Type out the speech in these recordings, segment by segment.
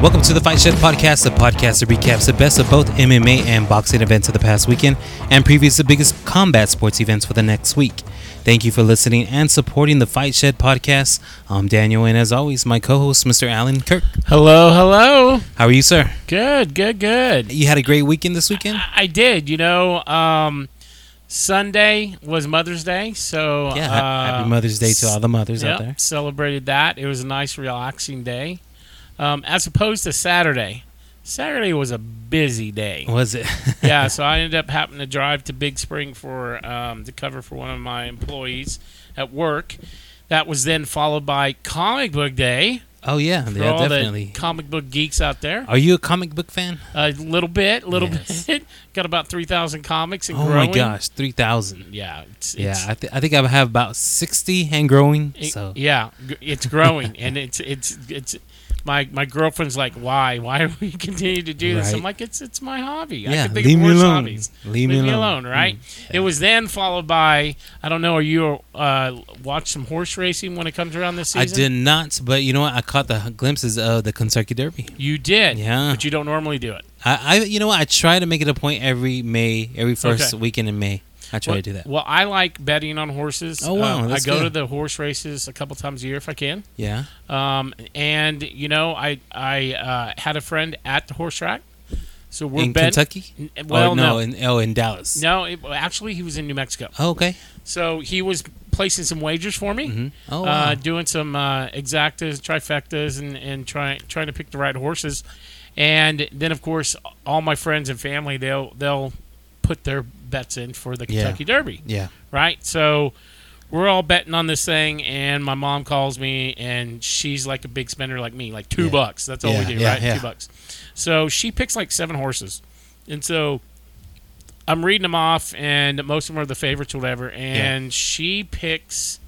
Welcome to the Fight Shed Podcast, the podcast that recaps the best of both MMA and boxing events of the past weekend and previews the biggest combat sports events for the next week. Thank you for listening and supporting the Fight Shed Podcast. I'm Daniel, and as always, my co host, Mr. Alan Kirk. Hello, hello. How are you, sir? Good, good, good. You had a great weekend this weekend? I, I did. You know, um, Sunday was Mother's Day, so Yeah, uh, happy Mother's Day to all the mothers out there. Celebrated that. It was a nice, relaxing day, um, as opposed to Saturday. Saturday was a busy day. Was it? yeah, so I ended up having to drive to Big Spring for um, to cover for one of my employees at work. That was then followed by Comic Book Day oh, yeah, for yeah, all definitely. the comic book geeks out there. Are you a comic book fan? A little bit, A little Yes. bit. Got about three thousand comics and Oh, growing. my gosh, 3,000. Yeah, it's, Yeah, it's, I, th- I think I have about 60 and growing. it- So, yeah, it's growing, and it's it's it's. My my girlfriend's like, why? Why do we continue to do this? I'm like, it's it's my hobby. I yeah, can think leave of me worse alone. hobbies. Leave, me alone. right? Mm. It was then followed by I don't know. Are you uh, watch some horse racing when it comes around this season? I did not, but you know what? I caught the glimpses of the Kentucky Derby. You did, Yeah. but you don't normally do it. I, I you know what? I try to make it a point every May, every first Okay. weekend in May. I try well, to do that. Well, I like betting on horses. Oh, wow, Um, I go to the horse races a couple times a year if I can. Yeah. Um, and you know, I I uh, had a friend at the horse track, so we're in bet- Kentucky? Well, oh, no, no, in oh in Dallas. no. It, actually, he was in New Mexico, Oh, okay. so he was placing some wagers for me, hmm Oh, wow. uh, doing some uh, exactas, trifectas, and and trying trying to pick the right horses. And then, of course, all my friends and family they'll they'll put their bets in for the Yeah. Kentucky Derby yeah. right? So we're all betting on this thing, and my mom calls me, and she's like a big spender like me, like two Yeah. bucks. That's all Yeah, we do, yeah, right? yeah. Two bucks. So she picks like seven horses, and so I'm reading them off, and most of them are the favorites, or whatever. And she picks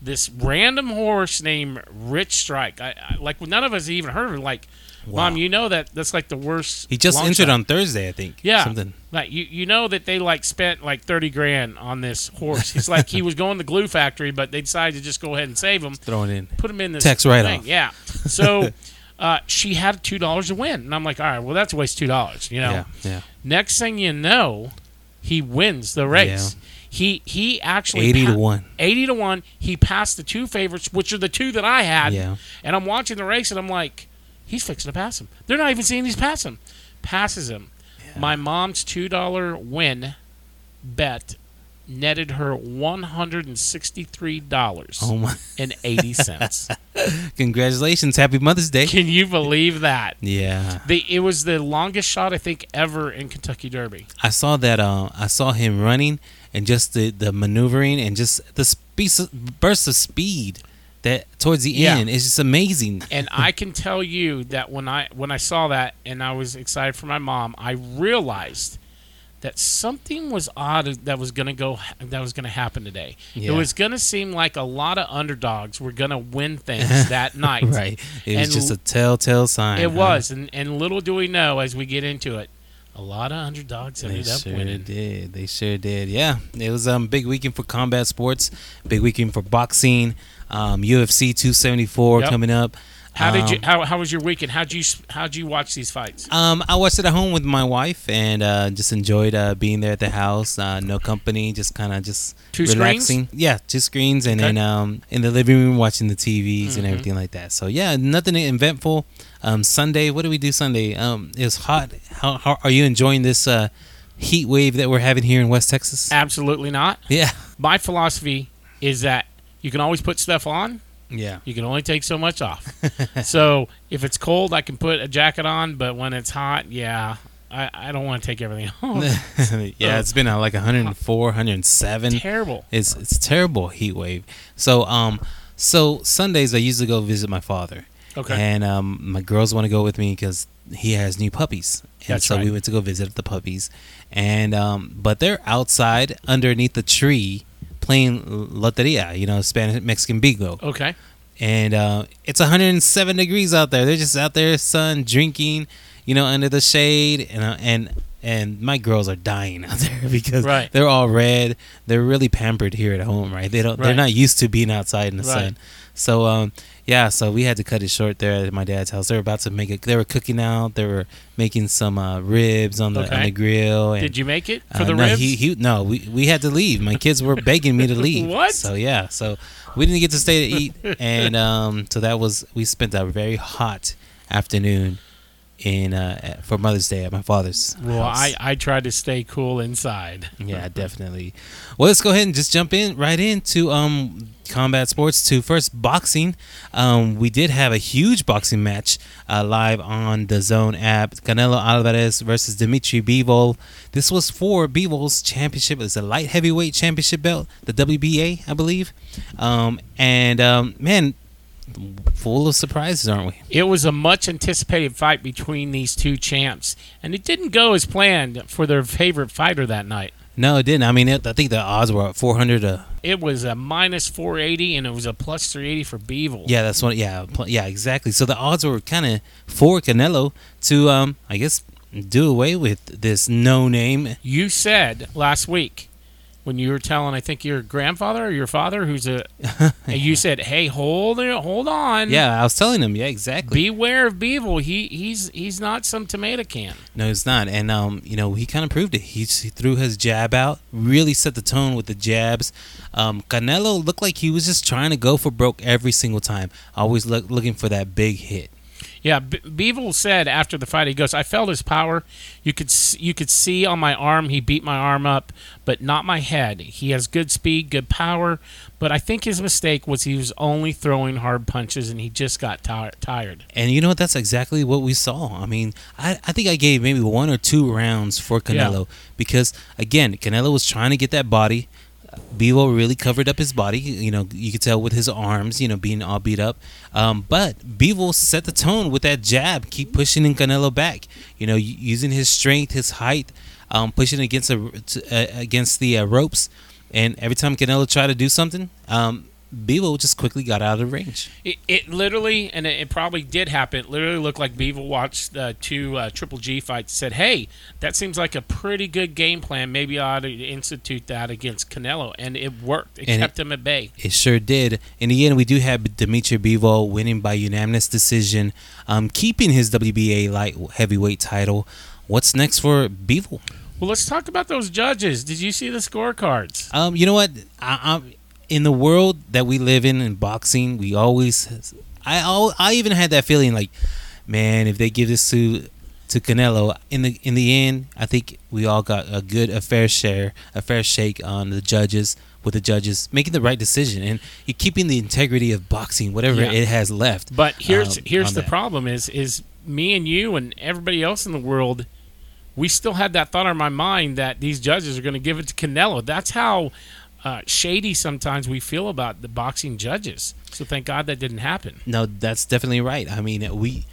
this random horse named Rich Strike. I, I like none of us even heard of it. Like, Wow. mom, you know that that's like the worst. He just entered shot. on Thursday, I think. Yeah. Something. Like you, you know that they like spent like thirty grand on this horse. It's like he was going to the glue factory, but they decided to just go ahead and save him, Throwing in. put him in this Tax write off. Yeah. So uh, she had two dollars to win, and I'm like, all right, well that's a waste two dollars. You know. Yeah. Yeah. Next thing you know, he wins the race. He he actually 80 to pa- 1. Eighty to one. He passed the two favorites, which are the two that I had. Yeah. And I'm watching the race, and I'm like, he's fixing to pass him. They're not even seeing he's passing. Passes him. My mom's two dollar win bet netted her one hundred and sixty three dollars oh and eighty cents. Congratulations. Happy Mother's Day. Can you believe that? Yeah. The, it was the longest shot I think ever in Kentucky Derby. I saw that. Uh, I saw him running and just the, the maneuvering and just the speed, burst of speed that towards the Yeah. end is just amazing. And I can tell you that when I when I saw that and I was excited for my mom, I realized that something was odd that was going to go that was going to happen today. Yeah. It was going to seem like a lot of underdogs were going to win things that night. Right. It was And just a telltale sign. It huh? was, and and little do we know as we get into it, a lot of underdogs They ended up sure winning. did. They sure did. Yeah, it was um big weekend for combat sports. Big weekend for boxing. Um, UFC 274 Yep. coming up. How did you? Um, How, how was your weekend? How'd you How'd you watch these fights? Um, I watched it at home with my wife and uh, just enjoyed uh, being there at the house. Uh, no company, just kind of just Two relaxing. Yeah, two screens, and Okay. then um, in the living room watching the TVs and Mhm. everything like that. So yeah, nothing eventful. Um, Sunday, what do we do Sunday? Um, it was hot. How, how are you enjoying this uh, heat wave that we're having here in West Texas? Absolutely not. Yeah, My philosophy is that you can always put stuff on. yeah. You can only take so much off. so if it's cold, I can put a jacket on. But when it's hot, yeah, I, I don't want to take everything off. yeah, it's been uh, like 104, 107. Terrible. It's it's terrible heat wave. So um so Sundays I usually go visit my father. Okay. And um my girls want to go with me because he has new puppies. And That's so we went to go visit the puppies. And um but they're outside underneath the tree playing loteria, you know, Spanish Mexican bingo. okay. And uh it's 107 degrees out there. They're just out there sun drinking, you know, under the shade and uh, and and my girls are dying out there because Right. they're all red. They're really pampered here at home, right? They don't. They're not used to being outside in the Right. sun. So um, yeah, so we had to cut it short there at my dad's house. They were about to make it. They were cooking out. They were making some uh, ribs on the on the grill. And, Did you make it for uh, the no, ribs? He, he, no, we, we had to leave. My kids were begging me to leave. What? So yeah, so we didn't get to stay to eat, and um, so that was we spent a very hot afternoon in uh, for Mother's Day at my father's. well, house. I, I tried to stay cool inside. yeah, definitely. Well, let's go ahead and just jump in right into um combat sports to first boxing. Um, we did have a huge boxing match uh, live on the Zone app. Canelo Alvarez versus Dimitri Bivol. This was for Bivol's championship. It's a light heavyweight championship belt, the WBA, I believe. Um, and um, man, full of surprises, aren't we? It was a much anticipated fight between these two champs, and it didn't go as planned for their favorite fighter that night. No, it didn't. I mean, it, I think the odds were at 400 to It was a minus 480, and it was a plus 380 for Bivol. Yeah, that's what. Yeah, pl- yeah, exactly. So the odds were kind of for Canelo to, um, I guess, do away with this no name. You said last week when you were telling, I think your grandfather or your father, who's a, and you said, "Hey, hold it, hold on, Yeah, I was telling him. Yeah, exactly. beware of Bivol. He he's he's not some tomato can." no, it's not. And um, you know, he kind of proved it. He, he threw his jab out, really set the tone with the jabs. Um, Canelo looked like he was just trying to go for broke every single time, always look, looking for that big hit. Yeah, Be- Bivol said after the fight, he goes, "I felt his power. You could s- you could see on my arm. He beat my arm up, but not my head. He has good speed, good power. But I think his mistake was he was only throwing hard punches, and he just got ti- tired. And you know what? That's exactly what we saw. I mean, I, I think I gave maybe one or two rounds for Canelo because, again, Canelo was trying to get that body. Bevo really covered up his body. You know, you could tell with his arms, you know, being all beat up. Um, but Bevo set the tone with that jab, keep pushing in Canelo back. You know, using his strength, his height, um, pushing against uh, against the uh, ropes. And every time Canelo tried to do something, um, Bevo just quickly got out of range. It, it literally, and it, it probably did happen. It literally looked like Bivol watched the two uh, Triple G fights. Said, "Hey, that seems like a pretty good game plan. Maybe I ought to institute that against Canelo." And it worked. It And it- kept him at bay. It sure did. In the end, we do have Dimitri Bivol winning by unanimous decision, um, keeping his WBA light heavyweight title. What's next for Bivol? Well, let's talk about those judges. Did you see the scorecards? Um, you know what? I, I'm in the world that we live in in boxing. We always, I, I even had that feeling like, man, if they give this to to Canelo in the in the end, I think we all got a good, a fair share, a fair shake on the judges. With the judges making the right decision and you keeping the integrity of boxing, whatever Yeah. it has left. But here's um, here's the that. problem: is is me and you and everybody else in the world, we still had that thought in my mind that these judges are going to give it to Canelo. That's how uh, shady sometimes we feel about the boxing judges. So thank God that didn't happen. No, that's definitely right. I mean, we.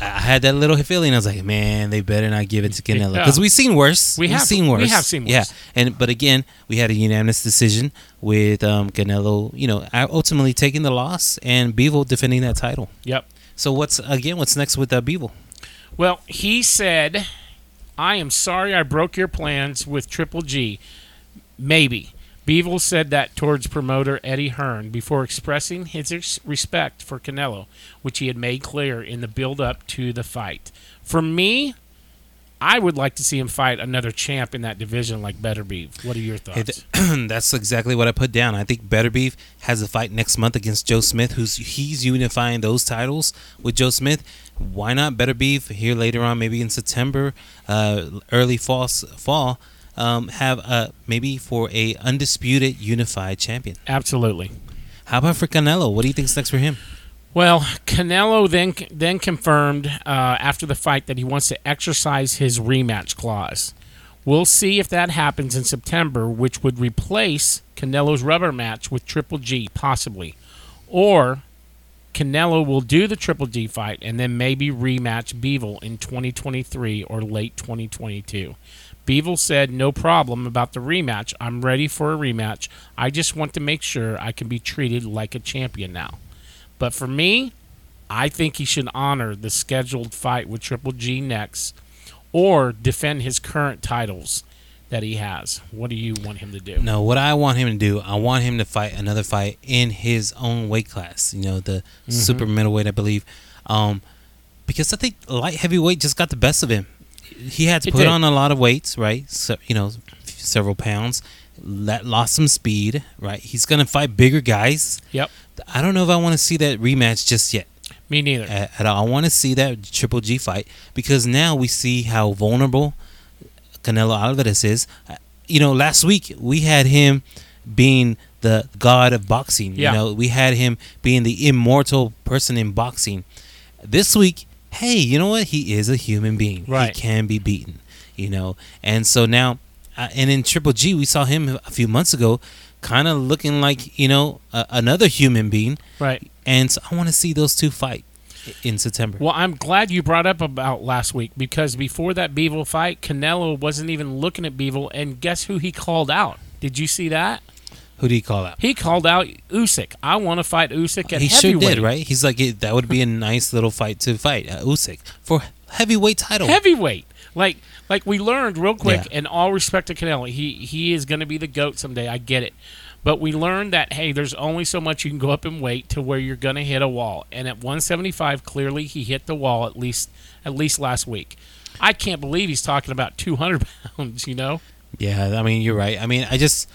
I had that little feeling. I was like, man, they better not give it to Canelo because we've seen worse. We We've have- seen we worse. have seen worse. Yeah, and but again, we had a unanimous decision with um, Canelo. You know, ultimately taking the loss and Bevo defending that title. Yep. So what's again? What's next with uh, Bevo? Well, he said, I am sorry I broke your plans with Triple G. Maybe. Bivol said that towards promoter Eddie Hearn before expressing his respect for Canelo, which he had made clear in the build up to the fight. For me, I would like to see him fight another champ in that division like Beterbiev. What are your thoughts? th- that's exactly what I put down. I think Beterbiev has a fight next month against Joe Smith, who's he's unifying those titles with Joe Smith. Why not Beterbiev here later on, maybe in September, uh, early fall, fall, um, have uh, maybe for a undisputed unified champion. Absolutely. How about for Canelo? What do you think's next for him? Well, Canelo then then confirmed uh, after the fight that he wants to exercise his rematch clause. We'll see if that happens in September, which would replace Canelo's rubber match with Triple G, possibly, or Canelo will do the Triple G fight and then maybe rematch Bivol in 2023 or late 2022. Bivol said, No problem about the rematch. I'm ready for a rematch. I just want to make sure I can be treated like a champion now. But for me, I think he should honor the scheduled fight with Triple G next, or defend his current titles that he has? What do you want him to do? No, what I want him to do, I want him to fight another fight in his own weight class. You know, the Mm-hmm. super middleweight, I believe. Um, because I think light heavyweight just got the best of him. He had to It put did. on a lot of weights, right? So you know, several pounds. That lost some speed, right? He's gonna fight bigger guys. Yep. I don't know if I want to see that rematch just yet. Me neither. at, at all. I want to see that Triple G fight because now we see how vulnerable Canelo Alvarez is. Uh, You know, last week we had him being the god of boxing. Yeah. You know, we had him being the immortal person in boxing. This week, hey, you know what? He is a human being. Right. He can be beaten. You know, and so now, uh, and in Triple G, we saw him a few months ago, kind of looking like you know a, another human being. right. And so I want to see those two fight in September. Well, I'm glad you brought up about last week because before that Bivol fight, Canelo wasn't even looking at Bivol, and guess who he called out? Did you see that? Who do you call out? He called out Usyk. I want to fight Usyk at He sure heavyweight. did, right? He's like, that would be a nice little fight to fight uh, Usyk for heavyweight title. Heavyweight. Like like we learned real quick, Yeah. and all respect to Canelo, he he is going to be the goat someday. I get it. But we learned that hey, there's only so much you can go up in weight to where you're going to hit a wall. And at 175, clearly he hit the wall at least at least last week. I can't believe he's talking about 200 pounds. You know, Yeah, I mean, you're right. I mean, I just,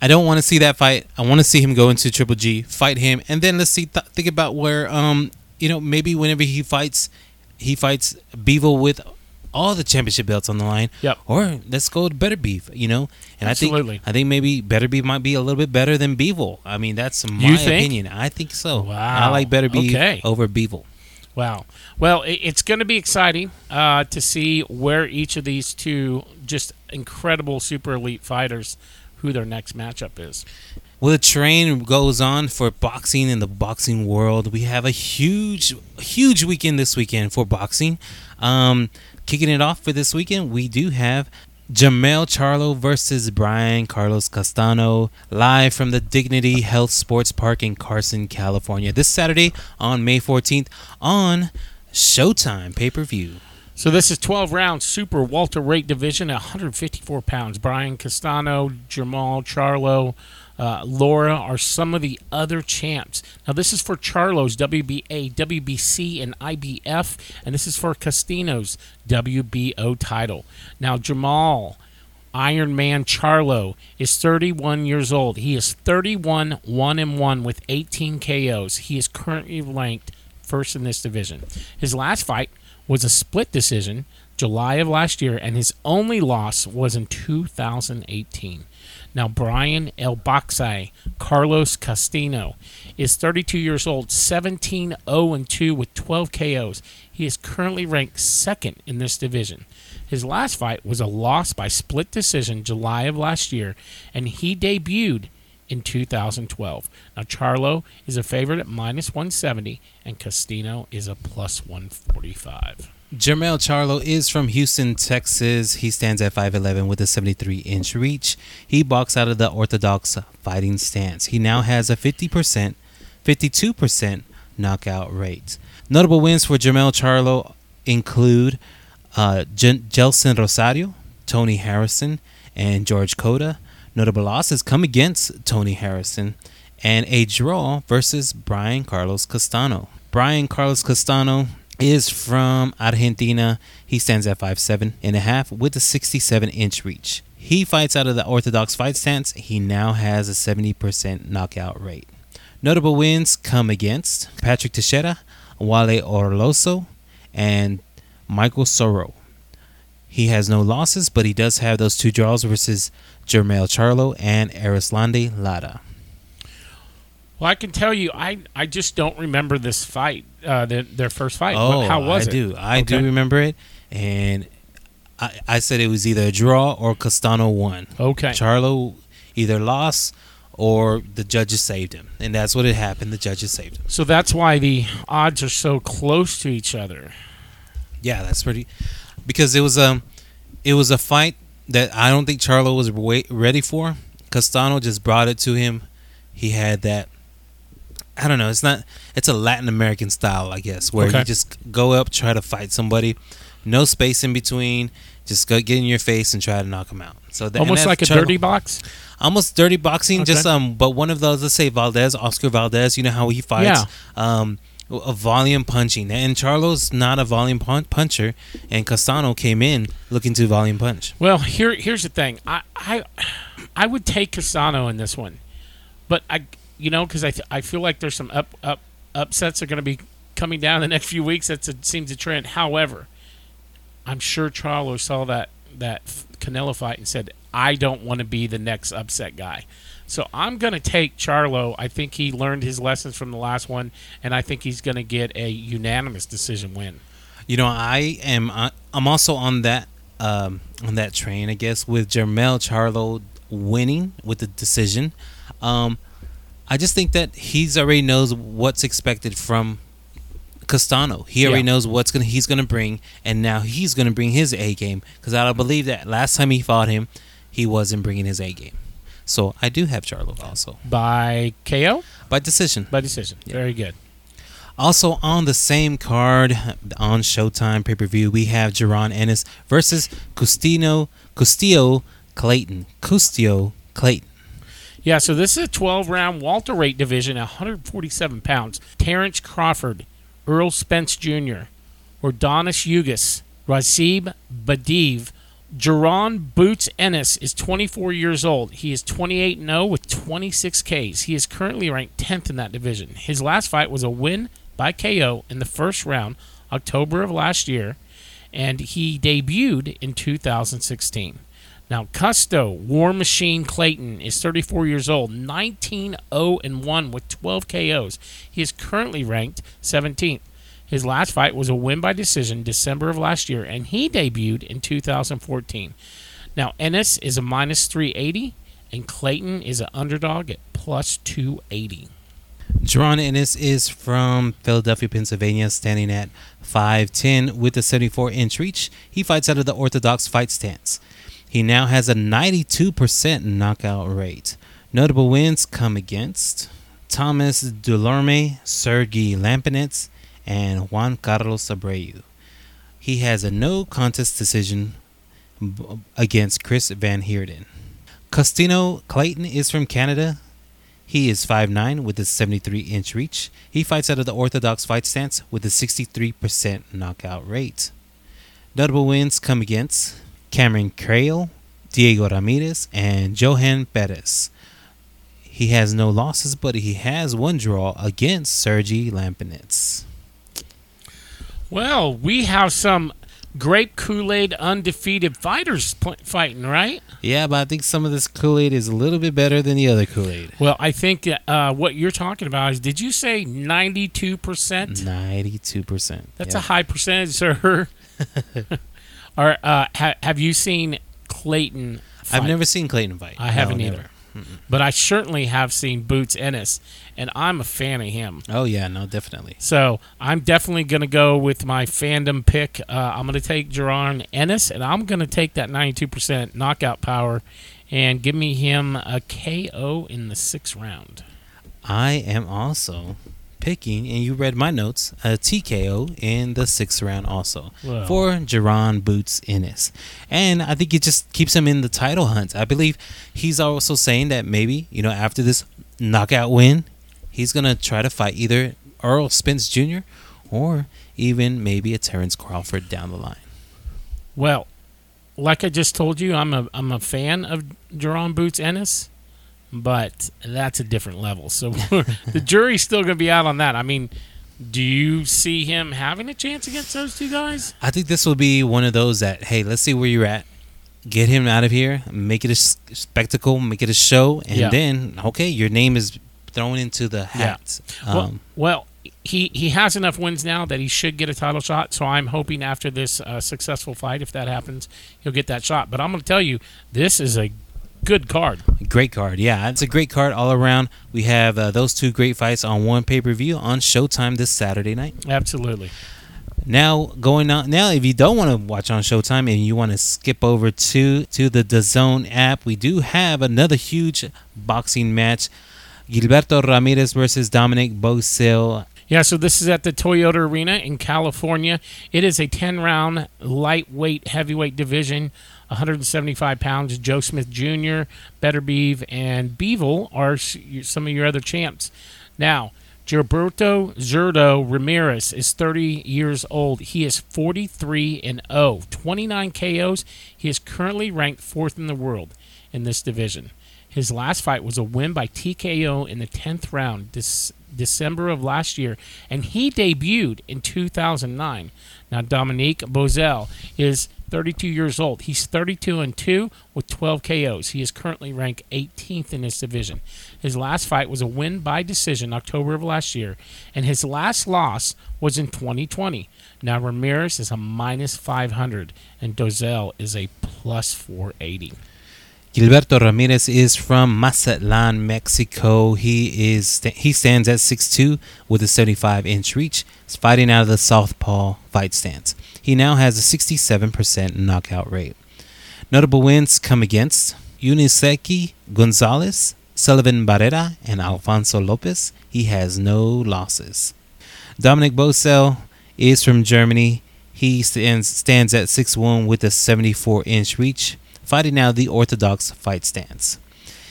I don't want to see that fight. I want to see him go into Triple G, fight him, and then let's see, th- think about where, um, you know, maybe whenever he fights, he fights Bivol with all the championship belts on the line. Yep. Or let's go to Beterbiev, you know. And Absolutely. I think I think maybe Beterbiev might be a little bit better than Bivol. I mean, that's my You think? opinion. I think so. Wow. I like Beterbiev Okay. over Bivol. Wow. Well, it's going to be exciting uh, to see where each of these two just incredible super elite fighters, who their next matchup is. Well, the train goes on for boxing in the boxing world. We have a huge, huge weekend this weekend for boxing. Um, kicking it off for this weekend, we do have Jermell Charlo versus Brian Carlos Castano live from the Dignity Health Sports Park in Carson, California. This Saturday on May 14th on Showtime pay per view. So this is 12 round super welterweight division, 154 pounds. Brian Castano, Jamal Charlo, uh, Lara are some of the other champs. Now this is for Charlo's WBA, WBC, and IBF, and this is for Castano's WBO title. Now Jamal. Iron Man Charlo is 31 years old. He is 31 1 and 1 with 18 KOs. He is currently ranked first in this division. His last fight was a split decision July of last year and his only loss was in 2018. Now Brian El Boxi, Carlos Castano is 32 years old, 17 0 and 2 with 12 KOs. He is currently ranked second in this division. His last fight was a loss by split decision July of last year, and he debuted in 2012. Now, Charlo is a favorite at minus 170, and Castano is a plus 145. Jermell Charlo is from Houston, Texas. He stands at 5'11 with a 73 inch reach. He boxed out of the orthodox fighting stance. He now has a 50%, 52% knockout rate. Notable wins for Jermell Charlo include uh, Jen- Jeison Rosario, Tony Harrison, and George Cota. Notable losses come against Tony Harrison and a draw versus Brian Carlos Castano. Brian Carlos Castano is from Argentina. He stands at 5'7 and a half with a 67 inch reach. He fights out of the orthodox fight stance. He now has a 70% knockout rate. Notable wins come against Patrick Teixeira, Wale Omotoso, and Michael Soro. He has no losses, but he does have those two draws versus Jermell Charlo and Erislandy Lara. Well, I can tell you, I, I just don't remember this fight, uh, their, their first fight. Oh, how was I it? do. I do remember it, and I, I said it was either a draw or Castano won. Okay. Charlo either lost or the judges saved him, and that's what had happened. The judges saved him. So that's why the odds are so close to each other. Yeah, that's pretty. Because it was um, it was a fight that I don't think Charlo was wait, ready for. Castano just brought it to him. He had that. I don't know. It's not. It's a Latin American style, I guess, where Okay. you just go up, try to fight somebody. no space in between. Just go get in your face and try to knock him out. So that, Almost like a Charlo- dirty box. almost dirty boxing. Just um, but one of those. Let's say Valdez, Oscar Valdez. You know how he fights. Um, a volume punching, and Charlo's not a volume pun- puncher, and Castano came in looking to volume punch. Well, here here's the thing. I I I would take Castano in this one, but I you know because I th- I feel like there's some up up upsets are going to be coming down the next few weeks. That seems a trend. However, I'm sure Charlo saw that that Canelo fight and said, "I don't want to be the next upset guy." So I'm going to take Charlo. I think he learned his lessons from the last one, and I think he's going to get a unanimous decision win. You know, I am. I'm also on that um, on that train, I guess, with Jermell Charlo winning with the decision. Um, I just think that he's already knows what's expected from Castano. He already Yeah. knows what's gonna he's gonna bring, and now he's gonna bring his A game. Because I don't believe that last time he fought him, he wasn't bringing his A game. So I do have Charlo also By KO, by decision. by decision. Yeah. Very good. Also on the same card on Showtime pay per view, we have Jaron Ennis versus Custino Custillo Clayton. Custio Clayton. Yeah, so this is a 12 round Walter welterweight division, 147 pounds. Terrence Crawford, Errol Spence Jr., Yordenis Ugas, Rasib Badiv, Jaron Boots Ennis is 24 years old. He is 28 0 with 26 Ks. He is currently ranked 10th in that division. His last fight was a win by KO in the first round, October of last year, and he debuted in 2016. Now, Custo War Machine Clayton is 34 years old, 19 0 and 1 with 12 KOs. He is currently ranked 17th. His last fight was a win by decision December of last year, and he debuted in 2014. Now, Ennis is a minus 380, and Clayton is an underdog at plus 280. Jaron Ennis is from Philadelphia, Pennsylvania, standing at 5'10 with a 74 inch reach. He fights out of the orthodox fight stance. He now has a 92% knockout rate. Notable wins come against Thomas Delorme, Sergey Lipinets, and Juan Carlos Abreu. He has a no contest decision against Chris Van Heerden. Costino Clayton is from Canada. He is 5'9 with a 73 inch reach. He fights out of the orthodox fight stance with a 63% knockout rate. Notable wins come against Cameron Krael, Diego Ramirez, and Johan Perez. He has no losses, but he has one draw against Sergey Lipinets. Well, we have some grape Kool Aid undefeated fighters pl- fighting, right? Yeah, but I think some of this Kool Aid is a little bit better than the other Kool Aid. Well, I think uh, what you're talking about is did you say 92%? 92%. That's Yeah. a high percentage, sir. or uh, ha- have you seen Clayton? I've never seen Clayton fight. I haven't No, either. never. but I certainly have seen Boots Ennis, and I'm a fan of him. Oh, yeah, no, definitely. So I'm definitely going to go with my fandom pick. Uh, I'm going to take Jaron Ennis, and I'm going to take that 92% knockout power and give me him a KO in the sixth round. I am also picking, and you read my notes, a TKO in the sixth round also Well. for Jaron Boots Ennis. And I think it just keeps him in the title hunt. I believe he's also saying that maybe, you know, after this knockout win, he's going to try to fight either Errol Spence Jr. or even maybe a Terrence Crawford down the line. Well, like I just told you, I'm a I'm a fan of Jaron Boots Ennis, but that's a different level. So the jury's still going to be out on that. I mean, do you see him having a chance against those two guys? I think this will be one of those that, hey, let's see where you're at. Get him out of here, make it a spectacle, make it a show, and Yeah. then, okay, your name is thrown into the hat. well, Um, well, he he has enough wins now that he should get a title shot. So I'm hoping after this uh, successful fight, if that happens, he'll get that shot. But I'm going to tell you, this is a good card. great card. Yeah, it's a great card all around. We have uh, those two great fights on one pay per view on Showtime this Saturday night. Absolutely. Now going on now, if you don't want to watch on Showtime and you want to skip over to to the DAZN app, we do have another huge boxing match: Gilberto Ramirez versus Dominic Boesel. Yeah, so this is at the Toyota Arena in California. It is a 10 round lightweight heavyweight division, 175 pounds. Joe Smith Jr., Beterbiev, and Bivol are some of your other champs. Now, Gilberto Zurdo Ramirez is 30 years old. He is 43 and 0, 29 KOs. He is currently ranked fourth in the world in this division. His last fight was a win by TKO in the 10th round, this December of last year, and he debuted in 2009. Now, Dominique Boesel is 32 years old. He's 32 and 2 with 12 KOs. He is currently ranked 18th in his division. His last fight was a win by decision October of last year, and his last loss was in 2020. Now, Ramirez is a minus 500, and Boesel is a plus 480. Gilberto Ramirez is from Mazatlan, Mexico. He is he stands at 6'2 with a 75 inch reach. He's fighting out of the southpaw fight stance. He now has a 67% knockout rate. Notable wins come against Yunieski Gonzalez, Sullivan Barrera, and Alfonso Lopez. He has no losses. Dominic Boesel is from Germany. He stands, stands at 6'1 with a 74 inch reach, fighting out the orthodox fight stance.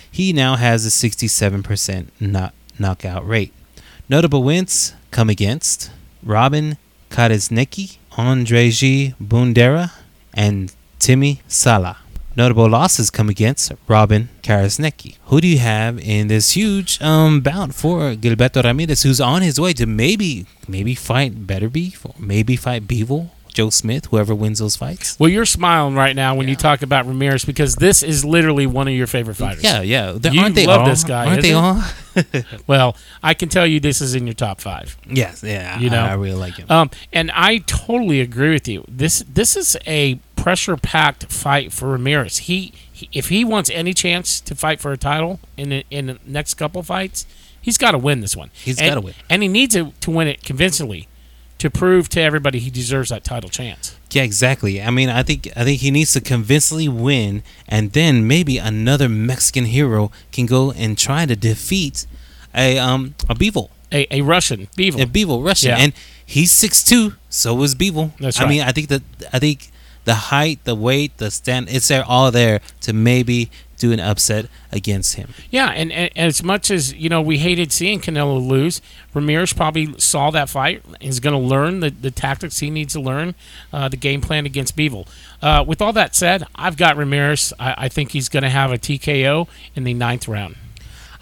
He now has a 67% knock, knockout rate. Notable wins come against Robin Krasniqi, Andrzej Bundera, and Timmy Sala. Notable losses come against Robin Krasniqi. Who do you have in this huge um, bout for Gilberto Ramirez, who's on his way to maybe maybe fight Beterbiev or maybe fight Bivol, Joe Smith, whoever wins those fights? Well, you're smiling right now when you talk about Ramirez because this is literally one of your favorite fighters. Yeah, yeah. They're- You aren't they love all? this guy, Aren't they isn't all? Well, I can tell you this is in your top five. yes, yeah. You know? I, I really like him. Um, and I totally agree with you. This this is a pressure packed fight for Ramirez. He, he if he wants any chance to fight for a title in the, in the next couple fights, he's got to win this one. He's gotta win. and he needs to, to win it convincingly to prove to everybody he deserves that title chance. Yeah, exactly. I mean, I think I think he needs to convincingly win, and then maybe another Mexican hero can go and try to defeat a um a Bivol, A, a Russian, Bivol. a Bivol Russian, Yeah. and he's six two. So is Bivol. That's right. I mean, I think that I think the height, the weight, the stand, it's there all there to maybe do an upset against him. Yeah, and, and as much as you know, we hated seeing Canelo lose. Ramirez probably saw that fight. Is going to learn the, the tactics he needs to learn, uh, the game plan against Bivol. Uh, with all that said, I've got Ramirez. I, I think he's going to have a TKO in the ninth round.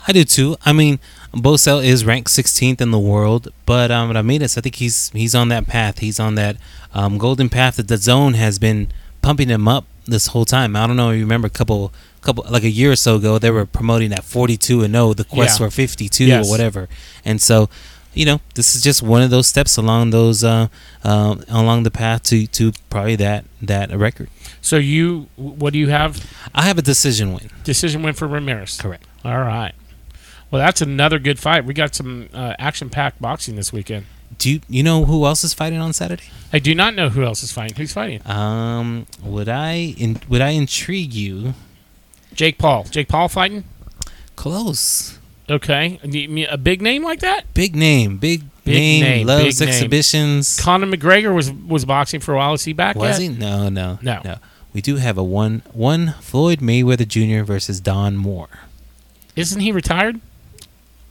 I do too. I mean, Boesel is ranked 16th in the world, but um, Ramirez, I think he's he's on that path. He's on that um, golden path that the zone has been pumping him up this whole time. I don't know. if You remember a couple, couple like a year or so ago, they were promoting that 42 and 0, the quest Yeah. for 52 Yes. or whatever. And so, you know, this is just one of those steps along those uh, uh, along the path to to probably that that record. So you, what do you have? I have a decision win. Decision win for Ramirez. Correct. All right. Well, that's another good fight. We got some uh, action-packed boxing this weekend. Do you you know who else is fighting on Saturday? I do not know who else is fighting. Who's fighting? Um, would I in, would I intrigue you? Jake Paul. Jake Paul fighting. Close. Okay, a big name like that. Big name, big, Big name, name, loves big name. exhibitions. Conor McGregor was was boxing for a while. Is he back Was yet? he? No, no, No. no. We do have a one one Floyd Mayweather Jr. versus Don Moore. Isn't he retired?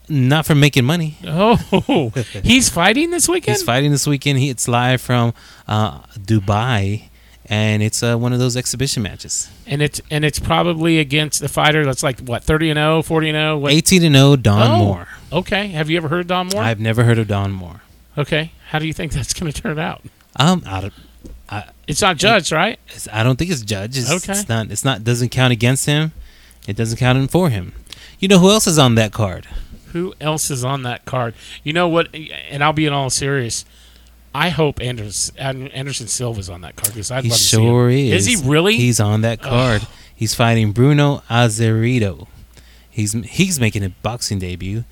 Not for making money. Oh, he's fighting this weekend. He's fighting this weekend. He it's live from uh, Dubai, and it's uh, one of those exhibition matches. and it's and it's probably against the fighter that's like what 30 and 0, 40 and 0. What? 18 and 0, Don Oh. Moore. Okay, have you ever heard of Don Moore? I've never heard of Don Moore. okay, how do you think that's going to turn out? Um, I don't, It's not judged, right? it's, I don't think it's judged. It's, Okay. it's not. It's not. Doesn't count against him. It doesn't count in for him. You know who else is on that card? Who else is on that card? You know what? And I'll be in all serious. I hope Anderson, Anderson Silva's on that card because I'd He love to sure see him. is. Is he really? He's on that card. He's fighting Bruno Azeredo. He's he's making a boxing debut.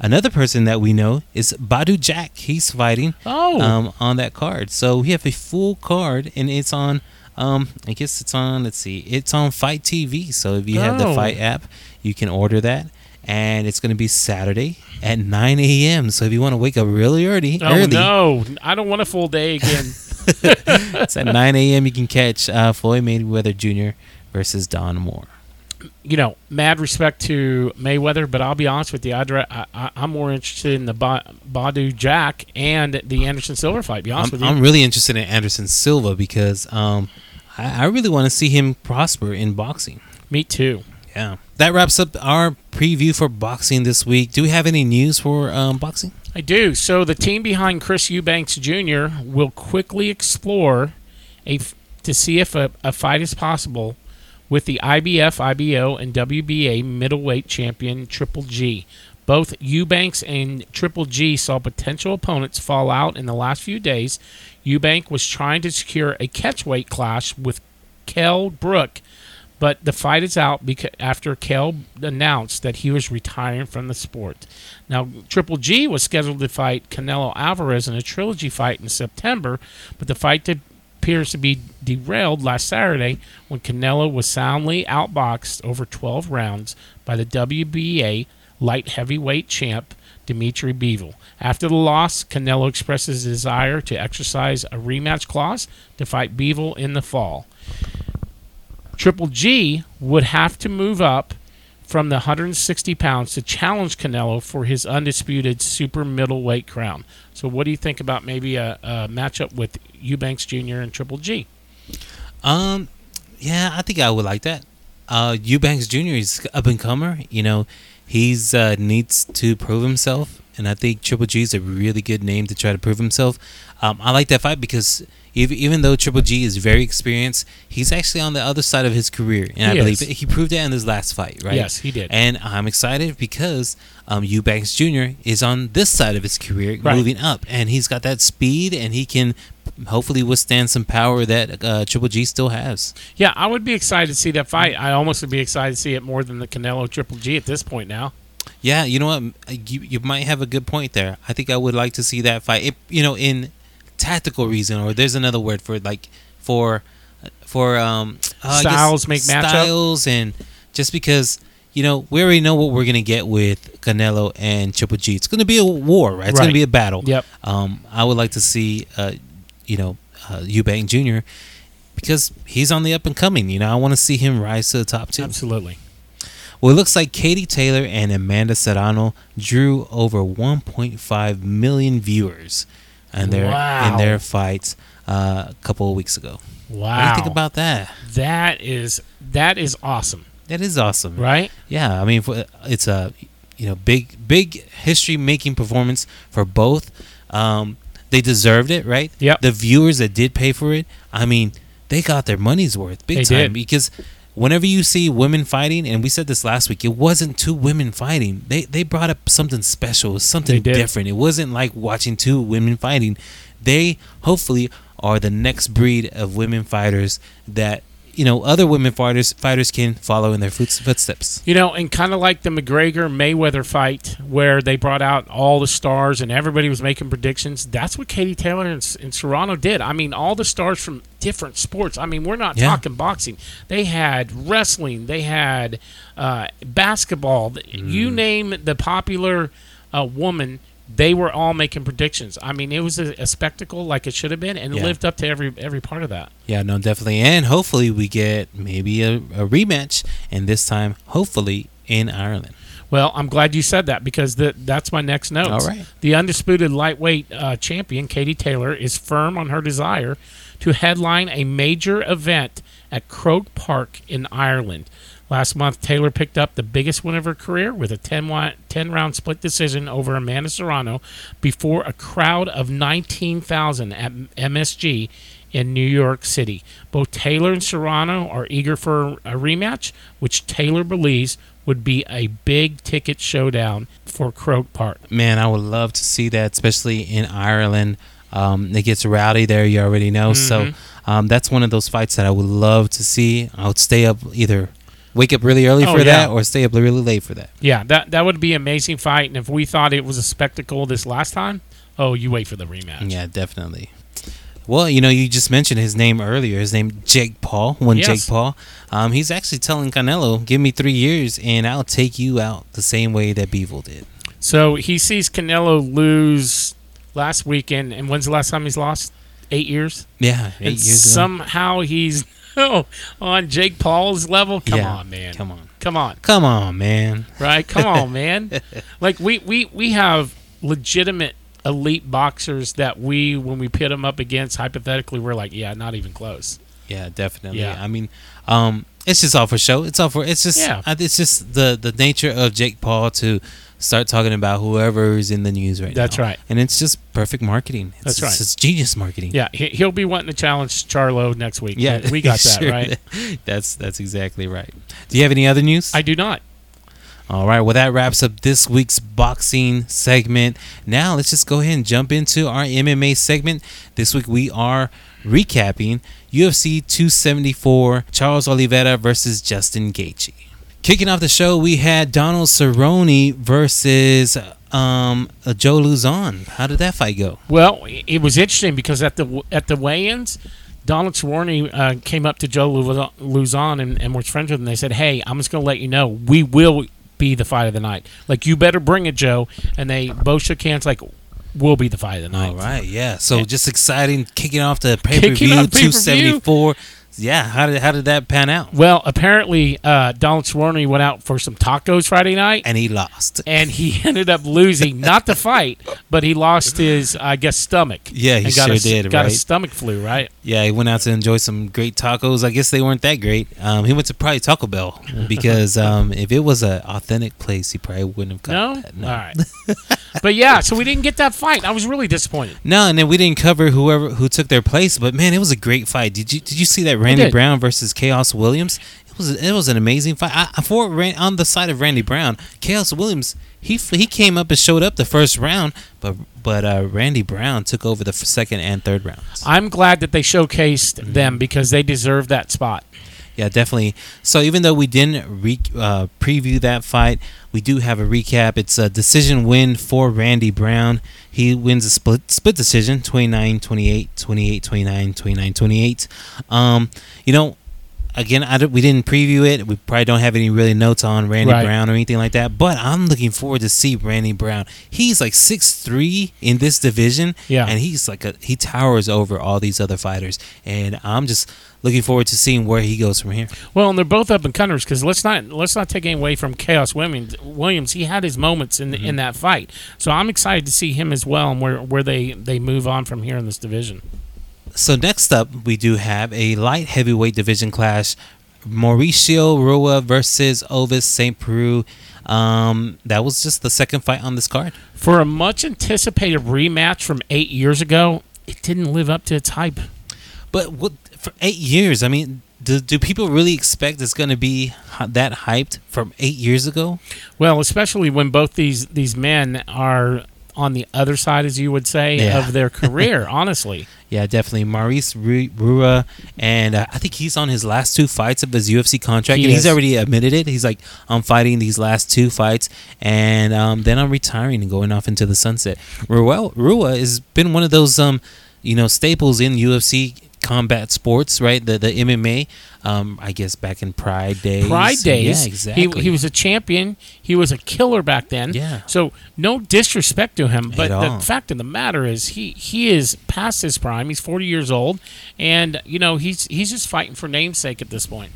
Another person that we know is Badu Jack. He's fighting oh, um, on that card. So we have a full card, and it's on. Um, I guess it's on. Let's see. It's on FITE TV. So if you have the Oh. Fight app, you can order that. And it's going to be Saturday at 9 a.m. So if you want to wake up really early, Oh early, no, I don't want a full day again. it's at 9 a.m. You can catch uh, Floyd Mayweather Jr. versus Don Moore. you know, mad respect to Mayweather, but I'll be honest with you, I'd I, I'm more interested in the ba- Badu Jack and the Anderson Silva fight. Be honest I'm, with you. I'm really interested in Anderson Silva because um, I, I really want to see him prosper in boxing. Me too. Yeah. That wraps up our preview for boxing this week. Do we have any news for um, boxing? I do. So the team behind Chris Eubanks Jr. will quickly explore a to see if a, a fight is possible with the IBF, IBO, and WBA middleweight champion Triple G. Both Eubanks and Triple G saw potential opponents fall out in the last few days. Eubank was trying to secure a catchweight clash with Kell Brook, but the fight is out because after Kell announced that he was retiring from the sport. Now, Triple G was scheduled to fight Canelo Alvarez in a trilogy fight in September, but the fight appears to be derailed last Saturday when Canelo was soundly outboxed over 12 rounds by the WBA light heavyweight champ Dimitri Bivol. After the loss, Canelo expressed his desire to exercise a rematch clause to fight Bivol in the fall. Triple G would have to move up from the 160 pounds to challenge Canelo for his undisputed super middleweight crown. So, what do you think about maybe a, a matchup with Eubanks Jr. and Triple G? Um, yeah, I think I would like that. Uh, Eubanks Jr. is up and comer. You know, he's uh, needs to prove himself, and I think Triple G is a really good name to try to prove himself. Um, I like that fight because even, though Triple G is very experienced, he's actually on the other side of his career, and He I believe he proved that in his last fight, right? Yes, he did. And I'm excited because um, Eubanks Jr. is on this side of his career, Right. moving up, and he's got that speed, and he can hopefully withstand some power that uh, Triple G still has. Yeah, I would be excited to see that fight. I almost would be excited to see it more than the Canelo Triple G at this point now. Yeah, you know what? You, you might have a good point there. I think I would like to see that fight. It, you know, in tactical reason, or there's another word for it, like for for um uh, Styles make matchup? styles, and just because you know we already know what we're gonna get with Canelo and Triple G. It's gonna be a war, right? It's Right. gonna be a battle. Yep. Um, I would like to see, uh, you know, uh, Eubank Jr. because he's on the up and coming. You know, I want to see him rise to the top too. Absolutely. Well, it looks like Katie Taylor and Amanda Serrano drew over 1.5 million viewers in their Wow. in their fights uh, a couple of weeks ago. Wow. What do you think about that? that? Is that is awesome, That is awesome, right? Yeah, I mean, it's a you know big big history making performance for both. Um, they deserved it, right? Yep. The viewers that did pay for it, I mean, they got their money's worth big They time did. because whenever you see women fighting, and we said this last week, it wasn't two women fighting. They they brought up something special, something different. It wasn't like watching two women fighting. They hopefully are the next breed of women fighters that you know other women fighters fighters can follow in their footsteps. You know, and kind of like the McGregor Mayweather fight, where they brought out all the stars and everybody was making predictions. That's what Katie Taylor and, and Serrano did. I mean, all the stars from different sports. I mean, we're not Yeah. talking boxing. They had wrestling. They had uh, basketball. Mm. You name the popular uh, woman. They were all making predictions. I mean, it was a, a spectacle like it should have been, and it Yeah. lived up to every every part of that. Yeah, no, definitely, and hopefully we get maybe a, a rematch, and this time hopefully in Ireland. Well, I'm glad you said that because the, that's my next note. All right. The undisputed lightweight uh, champion, Katie Taylor, is firm on her desire to headline a major event at Croke Park in Ireland. Last month, Taylor picked up the biggest win of her career with a 10, round split decision over Amanda Serrano before a crowd of 19,000 at MSG in New York City. Both Taylor and Serrano are eager for a rematch, which Taylor believes would be a big ticket showdown for Croke Park. Man, I would love to see that, especially in Ireland. Um, it gets rowdy there, you already know. So Mhm. um, that's one of those fights that I would love to see. I would stay up either wake up really early Oh, for yeah. that, or stay up really late for that. Yeah, that that would be an amazing fight. And if we thought it was a spectacle this last time, oh, you wait for the rematch. Yeah, definitely. Well, you know, you just mentioned his name earlier. His name Jake Paul. One Yes. Jake Paul. Um, he's actually telling Canelo, "Give me three years, and I'll take you out the same way that Bivol did." So he sees Canelo lose last weekend, and when's the last time he's lost? Eight years. Yeah, eight and years ago. somehow he's on Jake Paul's level. Come Yeah, on, man. Come on, Come on. come on, man. Right? Come on, man. Like we we we have legitimate elite boxers that we when we pit them up against hypothetically we're like, yeah, not even close. Yeah, definitely. Yeah. I mean, um, it's just all for show. It's all for. It's just. Yeah. It's just the the nature of Jake Paul to start talking about whoever is in the news right now. That's right. And it's just perfect marketing. It's, That's right. It's, it's genius marketing. Yeah, he, he'll be wanting to challenge Charlo next week. Yeah, we got that sure. right. That's that's exactly right. Do you have any other news? I do not. All right. Well, that wraps up this week's boxing segment. Now let's just go ahead and jump into our MMA segment. This week we are recapping UFC 274 Charles Oliveira versus Justin Gaethje. Kicking off the show, we had Donald Cerrone versus um, Joe Lauzon. How did that fight go? Well, it was interesting because at the at the weigh-ins, Donald Cerrone uh, came up to Joe Lauzon and, and was friends with him. They said, "Hey, I'm just going to let you know we will be the fight of the night. Like you better bring it, Joe." And they both shook hands, like, "We'll be the fight of the night." All right, yeah. So just exciting, kicking off the pay per view off pay-per-view. 274. Yeah, how did how did that pan out? Well, apparently, uh, Donald Cerrone went out for some tacos Friday night. And he lost. and he ended up losing not the fight, but he lost his, I guess, stomach. Yeah, he sure a, did, Got a stomach flu, right? Yeah, he went out to enjoy some great tacos. I guess they weren't that great. Um, he went to probably Taco Bell because um, if it was an authentic place, he probably wouldn't have No, got that. all right. but yeah, so we didn't get that fight. I was really disappointed. No, and then we didn't cover whoever who took their place. But man, it was a great fight. Did you did you see that Randy. Brown versus Khaos Williams? It was it was an amazing fight. I, for Ran, on the side of Randy Brown, Khaos Williams he he came up and showed up the first round, but but uh, Randy Brown took over the second and third rounds. I'm glad that they showcased Mm-hmm. them because they deserve that spot. Yeah, definitely. So even though we didn't re- uh, preview that fight, we do have a recap. It's a decision win for Randy Brown. He wins a split split decision 29-28, 28-29, 29-28. Um, you know, again, I we didn't preview it. We probably don't have any really notes on Randy Right. Brown or anything like that. But I'm looking forward to see Randy Brown. He's like six three in this division. Yeah. And he's like a he towers over all these other fighters. And I'm just looking forward to seeing where he goes from here. Well, and they're both up and comers because let's not let's not take any away from Khaos Williams. Williams, he had his moments in Mm-hmm. in that fight, so I'm excited to see him as well and where where they they move on from here in this division. So next up, we do have a light heavyweight division clash: Mauricio Rua versus Ovince St. Preux. Um, that was just the second fight on this card. For a much anticipated rematch from eight years ago, it didn't live up to its hype. But what for eight years? I mean, do, do people really expect it's going to be that hyped from eight years ago? Well, especially when both these these men are on the other side, as you would say, Yeah. of their career. honestly, Yeah, definitely. Maurice Rua, and uh, I think he's on his last two fights of his UFC contract, He and he's already admitted it. He's like, I'm fighting these last two fights, and um, then I'm retiring and going off into the sunset. Rua, Rua has been one of those, um, you know, staples in UFC combat sports, right? The the MMA. Um, I guess back in Pride days. Pride days. Yeah, exactly. He, he was a champion. He was a killer back then. Yeah. So no disrespect to him, but the fact of the matter is he he is past his prime. He's 40 years old, and you know he's he's just fighting for namesake at this point.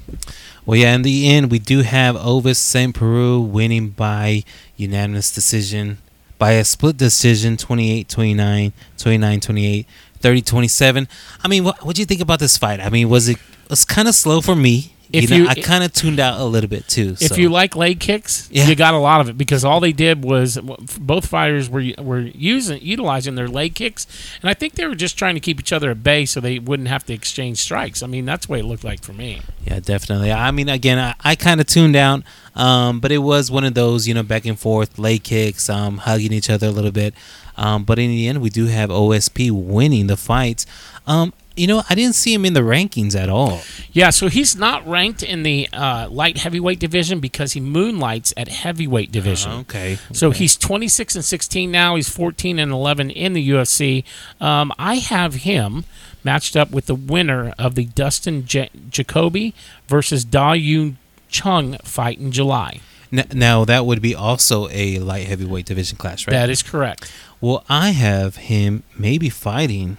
Well, yeah, in the end, we do have Ovince St. Preux winning by unanimous decision, by a split decision 28 29, 29 28, 30 27. I mean, what what do you think about this fight? I mean, was it was kind of slow for me. If you know, you- I kind of tuned out a little bit too. If so. you like leg kicks, Yeah. you got a lot of it because all they did was both fighters were were using utilizing their leg kicks, and I think they were just trying to keep each other at bay so they wouldn't have to exchange strikes. I mean, that's what it looked like for me. Yeah, definitely. I mean, again, I, I kind of tuned out, um, but it was one of those, you know, back and forth, leg kicks, um, hugging each other a little bit. Um, but in the end, we do have OSP winning the fights. Um, you know, I didn't see him in the rankings at all. Yeah, so he's not ranked in the uh, light heavyweight division because he moonlights at heavyweight division. Okay. So he's 26 and 16 now. He's 14 and 11 in the UFC. Um, I have him matched up with the winner of the Dustin J- Jacoby versus Da Un Jung fight in July. N- now that would be also a light heavyweight division clash, right? That is correct. Well, I have him maybe fighting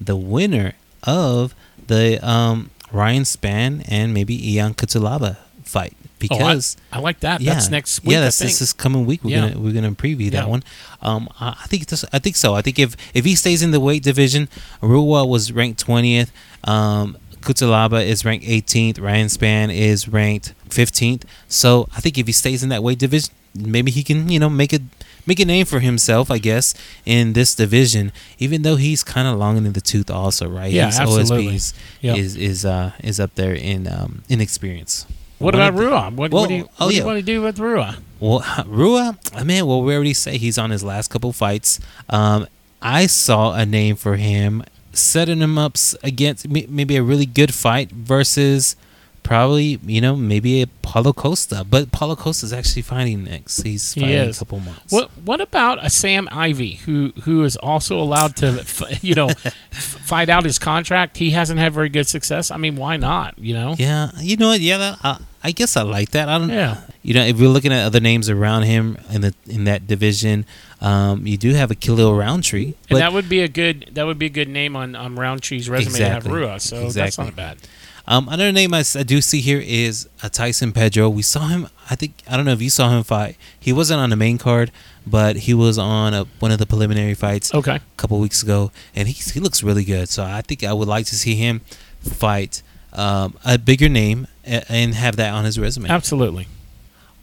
the winner of the um, Ryan Spann and maybe Ion Cutelaba fight because oh, I, I, like that. yeah, that's next week. yeah, that's this is coming week. We're Yeah. gonna we're gonna preview Yeah. that one. Um, I, I think this, I think so. I think if if he stays in the weight division, Rua was ranked twentieth. Um, Cutelaba is ranked 18th. Ryan Spann is ranked 15th. So I think if he stays in that weight division, maybe he can you know make a make a name for himself. I guess in this division, even though he's kind of long in the tooth, also right. Yeah, His absolutely. OSP is Yeah. is is uh is up there in um in experience. What One about Rua? What, Well, what do you, oh, what do you yeah. want to do with Rua? Well, Rua, I mean, well, we already say he's on his last couple fights. Um, I saw a name for him, setting him up against maybe a really good fight versus probably, you know, maybe a Paulo Costa. But Paulo is actually fighting next. He's He fighting in a couple months. What What about a Sam Alvey who who is also allowed to, you know, fight out his contract? He hasn't had very good success. I mean, why not? You know. Yeah, you know what? Yeah, that, uh, I guess I like that. I don't. Yeah. You know, if we're looking at other names around him in the in that division, um, you do have a Khalil Rountree, And that would be a good that would be a good name on, on Rountree's resume to have Rua. So that's Exactly. not bad. Um, another name I do see here is uh, Tyson Pedro. We saw him. I think I don't know if you saw him fight. He wasn't on the main card, but he was on a, one of the preliminary fights Okay. a couple weeks ago, and he he looks really good. So I think I would like to see him fight um, a bigger name a- and have that on his resume. Absolutely.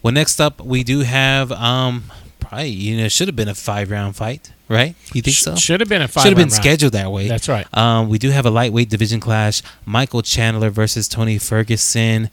Well, next up we do have um, probably you know should have been a five round fight, right? You think Sh- so? Should have been a five. Should have been round scheduled that way. That's right. Um, we do have a lightweight division clash: Michael Chandler versus Tony Ferguson.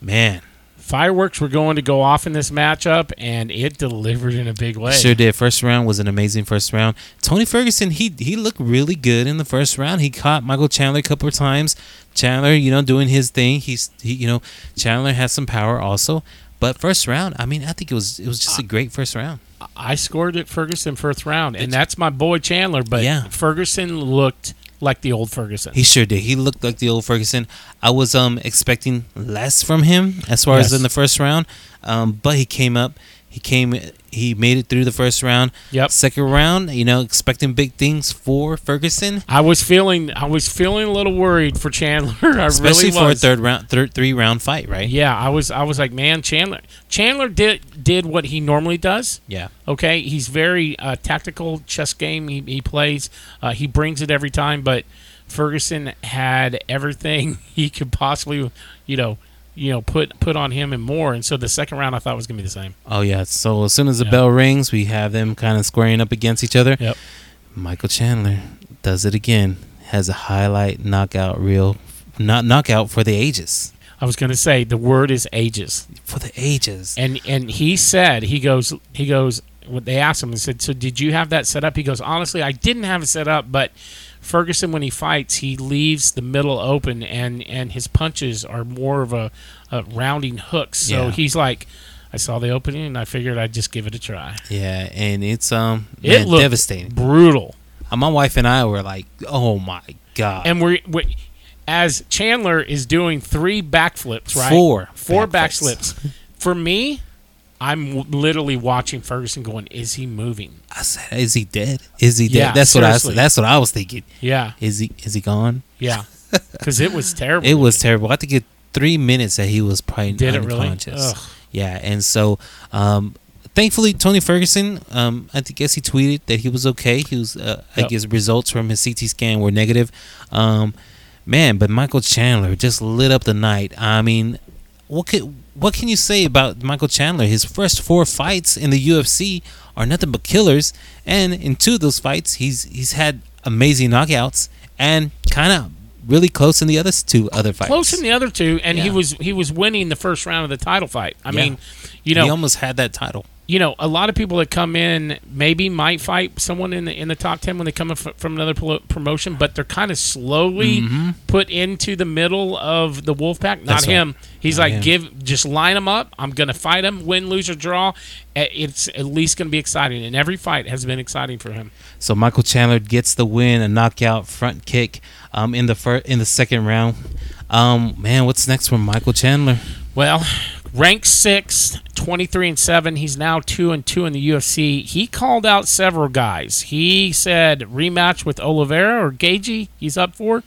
Man, Fireworks were going to go off in this matchup, and it delivered in a big way. sure did. First round was an amazing first round. Tony Ferguson, he he looked really good in the first round. He caught Michael Chandler a couple of times. Chandler, you know, doing his thing. He's he, you know, Chandler has some power also. But first round, I mean, I think it was it was just a great first round. I scored at Ferguson first round, and that's my boy Chandler. But Yeah. Ferguson looked like the old Ferguson. He sure did. He looked like the old Ferguson. I was um expecting less from him as far as in the first round, um, but he came up. He came. He made it through the first round. Yep. Second round, you know, expecting big things for Ferguson, I was feeling, I was feeling a little worried for Chandler. I especially really for a third round, third three round fight, right? Yeah, I was, I was like, man, Chandler, Chandler did did what he normally does. Yeah. Okay, he's very uh, tactical chess game. He, he plays. Uh, he brings it every time. But Ferguson had everything he could possibly, you know, you know, put put on him and more. And so the second round I thought was gonna be the same. Oh yeah. So as soon as the Yeah. bell rings, we have them kind of squaring up against each other. Yep. Michael Chandler does it again. Has a highlight knockout reel, not knockout for the ages. I was gonna say the word is ages. For the ages. And and he said he goes he goes. They asked him and said, "So did you have that set up?" He goes, "Honestly, I didn't have it set up, but Ferguson, when he fights, he leaves the middle open, and and his punches are more of a, a rounding hooks. So Yeah. he's like, I saw the opening, and I figured I'd just give it a try. Yeah, and it's um It man, looked devastating. brutal. Uh, My wife and I were like, "Oh my god!" And we're, we as Chandler is doing three backflips, right? Four four backflips. backflips. For me, I'm w- literally watching Ferguson going, "Is he moving?" I said, "Is he dead? Is he dead?" Yeah, that's what I. That's what I was thinking. Yeah, Is he? Is he gone? yeah, because it was terrible. It was terrible. I think it three minutes that he was probably Did it really? unconscious. Yeah, and so um, thankfully Tony Ferguson, um, I guess he tweeted that he was okay. He was, uh, I guess, results from his CT scan were negative. Um, man, but Michael Chandler just lit up the night. I mean, what could what can you say about Michael Chandler? His first four fights in the UFC are nothing but killers, and in two of those fights, he's he's had amazing knockouts and kind of really close in the other two other fights. close in the other two, and he was he was winning the first round of the title fight. I Yeah. mean, you know, he almost had that title. You know, a lot of people that come in maybe might fight someone in the in the top ten when they come from another promotion, but they're kind of slowly put into the middle of the Wolfpack. Not Mm-hmm. That's right. him. He's Not like, him. give, just line them up. I'm gonna fight him, win, lose or draw. It's at least gonna be exciting, and every fight has been exciting for him. So Michael Chandler gets the win, a knockout front kick um, in the fir- in the second round. Um, man, what's next for Michael Chandler? Well, ranked six, 23 and 7. He's now 2 and 2 in the UFC. He called out several guys. He said rematch with Oliveira or Gaethje, he's up for.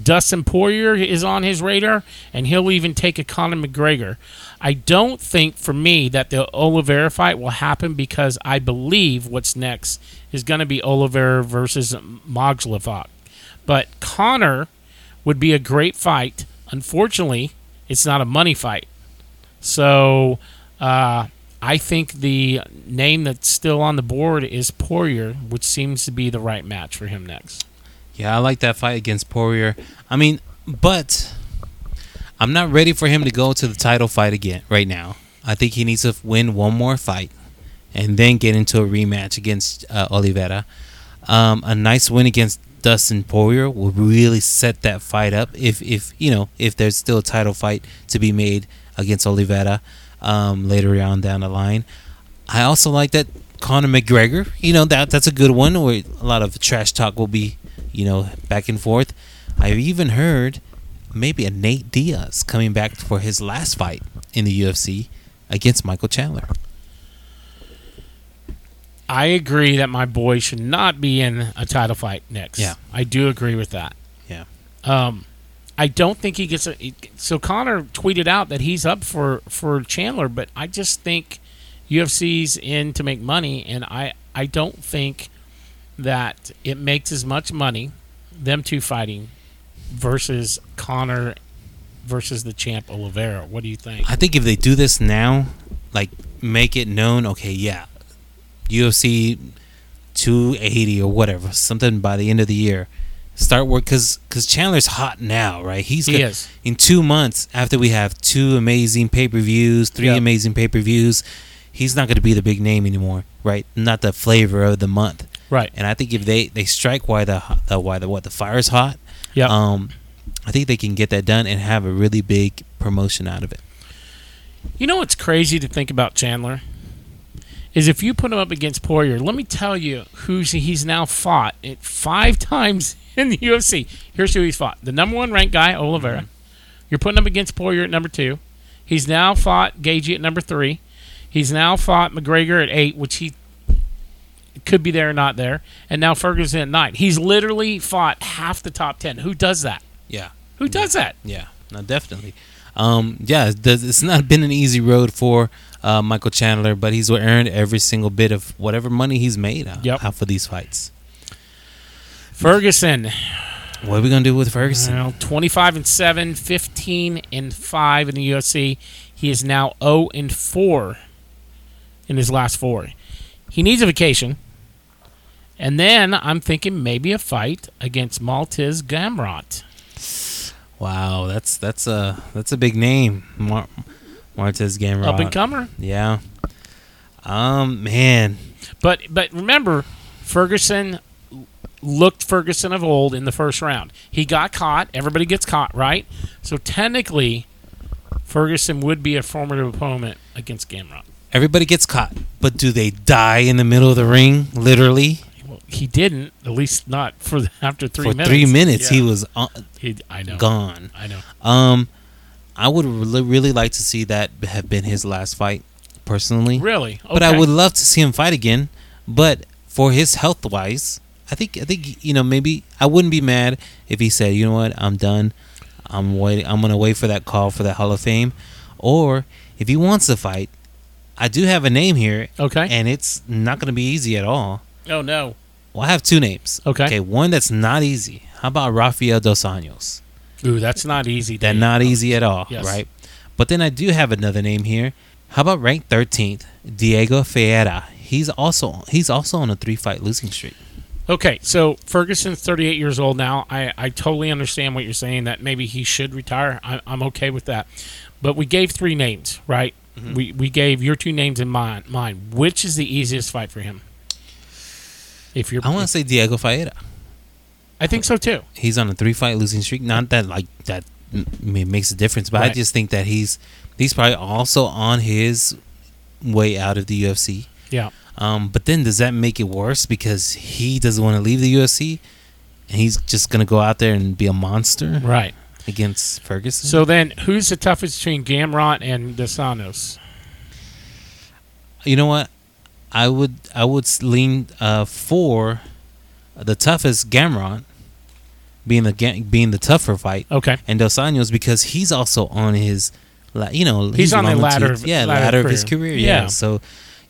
Dustin Poirier is on his radar, and he'll even take a Conor McGregor. I don't think, for me, that the Oliveira fight will happen because I believe what's next is going to be Oliveira versus Makhachev. But Conor would be a great fight. Unfortunately, it's not a money fight. So uh, I think the name that's still on the board is Poirier, which seems to be the right match for him next. Yeah, I like that fight against Poirier. I mean, but I'm not ready for him to go to the title fight again right now. I think he needs to win one more fight and then get into a rematch against uh, Oliveira. Um, a nice win against Dustin Poirier will really set that fight up. If if you know if there's still a title fight to be made against Oliveira um, later on down the line. I also like that Conor McGregor. You know that that's a good one where a lot of trash talk will be, you know, back and forth. I've even heard maybe a Nate Diaz coming back for his last fight in the UFC against Michael Chandler. I agree that my boy should not be in a title fight next. Yeah. I do agree with that. Yeah. Um, I don't think he gets a. So Conor tweeted out that he's up for for Chandler, but I just think UFC's in to make money, and I I don't think that it makes as much money them two fighting versus Conor versus the champ Oliveira. What do you think? I think if they do this now, like make it known, okay, yeah, UFC 280 or whatever, something by the end of the year, start work because because Chandler's hot now, right? He's He gonna- is. in two months after we have two amazing pay per views, three Yep. amazing pay per views. He's not going to be the big name anymore, right? Not the flavor of the month. Right. And I think if they they strike while the, the why the what the fire's hot, Yeah. um, I think they can get that done and have a really big promotion out of it. You know what's crazy to think about Chandler? Is if you put him up against Poirier, let me tell you who's he's now fought it five times in the UFC. Here's who he's fought: the number one ranked guy, Oliveira. You're putting him against Poirier at number two. He's now fought Gaethje at number three. He's now fought McGregor at eight, which he could be there or not there, and now Ferguson at nine. He's literally fought half the top ten. Who does that? Yeah. Who does that? Yeah, no, definitely. Um, yeah, it's not been an easy road for uh, Michael Chandler, but he's earned every single bit of whatever money he's made out, Yep. out for these fights. Ferguson, What are we gonna do with Ferguson? Well, 25 and 7, 15 and 5 in the UFC. He is now 0 and 4 in his last four. He needs a vacation. And then I'm thinking maybe a fight against Mateusz Gamrot. Wow, that's that's a that's a big name, Mar- Mateusz Gamrot. Up and comer. Yeah. Um, man, But but remember, Ferguson looked Ferguson of old in the first round. He got caught. Everybody gets caught, right? So technically, Ferguson would be a formidable opponent against Gamrot. everybody gets caught, but do they die in the middle of the ring? Literally Well, he didn't, at least not for the, after three for minutes. three minutes, he was on, He, I know. gone. I know. Um, I would really, really like to see that have been his last fight, personally. Really? But I would love to see him fight again. But for his health wise, I think I think you know maybe I wouldn't be mad if he said, you know what, I'm done. I'm waiting. I'm gonna wait for that call for the Hall of Fame, or if he wants to fight, I do have a name here, Okay. and it's not gonna be easy at all. oh no. Well, I have two names. Okay. Okay, one that's not easy. How about Rafael dos Anjos? Ooh, that's not easy. That not easy at all, Yes. right? But then I do have another name here. How about ranked 13th, Diego Ferreira? He's also he's also on a three fight losing streak. Okay, so Ferguson's 38 years old now. I, I totally understand what you're saying that maybe he should retire. I, I'm okay with that. But we gave three names, right? Mm-hmm. We we gave your two names in mind. Mine. Which is the easiest fight for him? If you're, I want to say Diego Ferreira. I think so too. He's on a three fight losing streak. Not that like that makes a difference, but I just think that he's he's probably also on his way out of the UFC. Yeah. Um, but then does that make it worse because he doesn't want to leave the UFC and he's just gonna go out there and be a monster Right. against Ferguson? So then, who's the toughest between Gamrot and Dos Anjos? you know what? I would I would lean uh, for the toughest Gamrot being the being the tougher fight Okay. and Dos Anjos because he's also on his, you know, He's on the ladder of- yeah, ladder ladder, of of his career. career. Yeah. Yeah. So,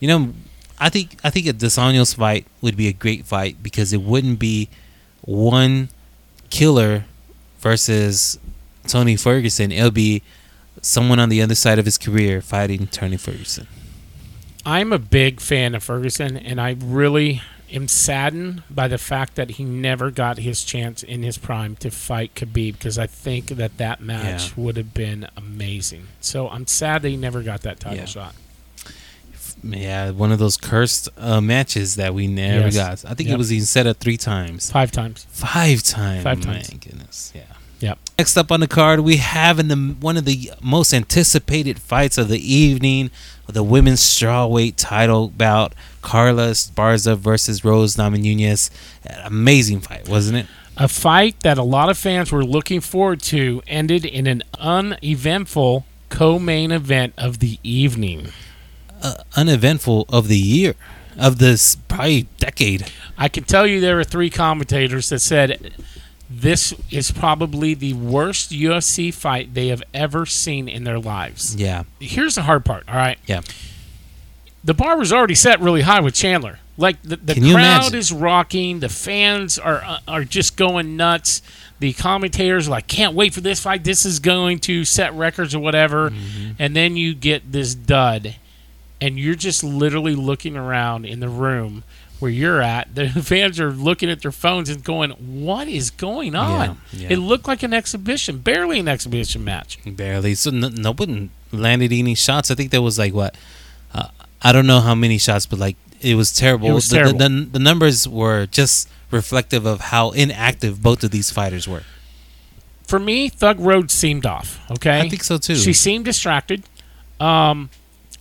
you know, I think I think a Dos Anjos fight would be a great fight because it wouldn't be one killer versus Tony Ferguson. It'll be someone on the other side of his career fighting Tony Ferguson. I'm a big fan of Ferguson, and I really am saddened by the fact that he never got his chance in his prime to fight Khabib because I think that that match Yeah. would have been amazing. So I'm sad that he never got that title Yeah. shot. Yeah, one of those cursed uh, matches that we never Yes. got. I think Yep. it was even set up three times. Five times. Five times. Five My times. goodness. Yeah. Yep. Next up on the card, we have in the one of the most anticipated fights of the evening, the women's strawweight title bout, Carla Esparza versus Rose Namajunas. Amazing fight, wasn't it? A fight that a lot of fans were looking forward to ended in an uneventful co-main event of the evening. Uh, uneventful of the year, of this probably decade. I can tell you there were three commentators that said this is probably the worst UFC fight they have ever seen in their lives. Yeah. Here's the hard part, all right? Yeah. The bar was already set really high with Chandler. Like the, the crowd imagine? is rocking, the fans are uh, are just going nuts. The commentators are like can't wait for this fight. This is going to set records or whatever. Mm-hmm. And then you get this dud and you're just literally looking around in the room where you're at. The fans are looking at their phones and going, "What is going on?" yeah. It looked like an exhibition, barely an exhibition match. Barely. So no, no one landed any shots. I think there was like what? Uh, I don't know how many shots, but like it was terrible. It was the, the- The, the numbers were just reflective of how inactive both of these fighters were. For me, Thug Road seemed off. Okay, I think so too. She seemed distracted. Um,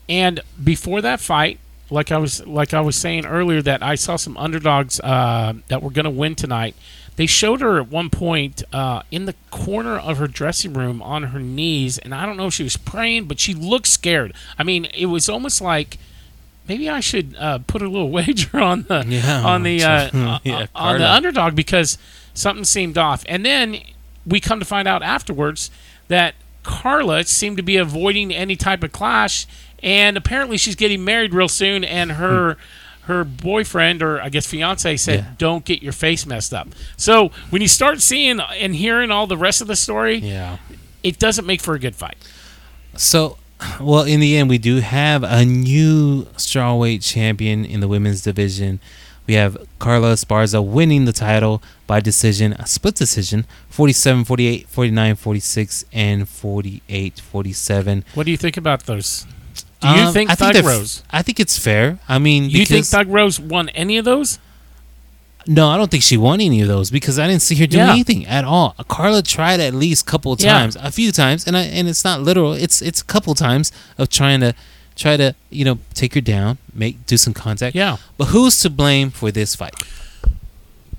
and before that fight, like I was like I was saying earlier, that I saw some underdogs uh, that were going to win tonight. They showed her at one point uh, in the corner of her dressing room on her knees, and I don't know if she was praying, but she looked scared. I mean, it was almost like maybe I should uh, put a little wager on the Yeah. on the uh, Yeah, on the underdog because something seemed off. And then we come to find out afterwards that Carla seemed to be avoiding any type of clash, and apparently she's getting married real soon, and her. Her boyfriend, or I guess fiance, said, Yeah. "Don't get your face messed up." So when you start seeing and hearing all the rest of the story, yeah. it doesn't make for a good fight. So, well, in the end, we do have a new strawweight champion in the women's division. We have Carla Esparza winning the title by decision, a split decision, 47 48, 49 46, and 48 47. What do you think about those? Do you Um, think I Thug they're Rose? I think it's fair. I mean, Do You think Thug Rose won any of those? No, I don't think she won any of those because I didn't see her do Yeah. anything at all. Carla tried at least a couple of Yeah. times, a few times, and I and it's not literal. It's it's a couple times of trying to try to you know take her down, make do some contact. Yeah. But who's to blame for this fight?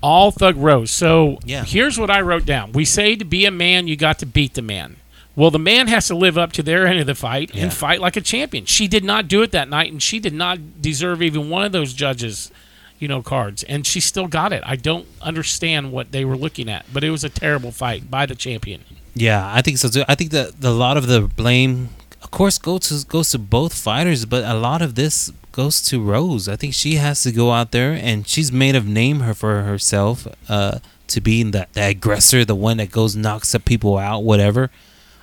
all Thug Rose. So Yeah. here's what I wrote down. We say to be a man, you got to beat the man. Well, the man has to live up to their end of the fight Yeah. and fight like a champion. She did not do it that night, and she did not deserve even one of those judges, you know, cards. And she still got it. I don't understand what they were looking at, but it was a terrible fight by the champion. Yeah, I think so too. I think that the, a lot of the blame, of course, goes to goes to both fighters, but a lot of this goes to Rose. I think she has to go out there and she's made a name her for herself uh, to being the, the aggressor, the one that goes knocks up people out, whatever.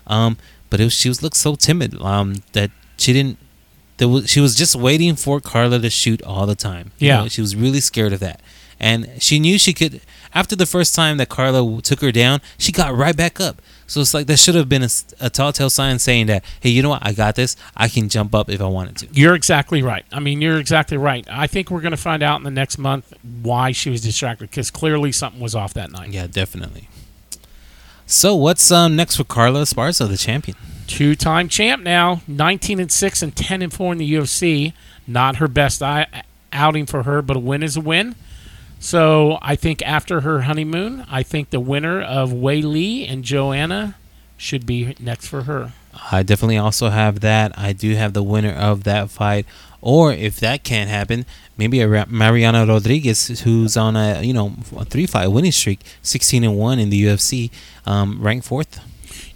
Um, but it was, she was looked so timid um, that she didn't. There was, she was just waiting for Carla to shoot all the time. You Yeah. know, she was really scared of that, and she knew she could. After the first time that Carla took her down, she got right back up. So it's like there should have been a, a telltale sign saying that, hey, you know what? I got this. I can jump up if I wanted to. You're exactly right. I mean, you're exactly right. I think we're going to find out in the next month why she was distracted because clearly something was off that night. Yeah, definitely. So what's um next for Carla Esparza, the champion? Two-time champ now, 19 and 6 and 10 and 4 in the UFC. Not her best outing for her, but a win is a win. So I think after her honeymoon, I think the winner of Weili and Joanna should be next for her. I definitely also have that. I do have the winner of that fight, or if that can't happen, maybe a Marina Rodriguez, who's on a you know three fight winning streak, sixteen and one in the UFC, um, ranked fourth.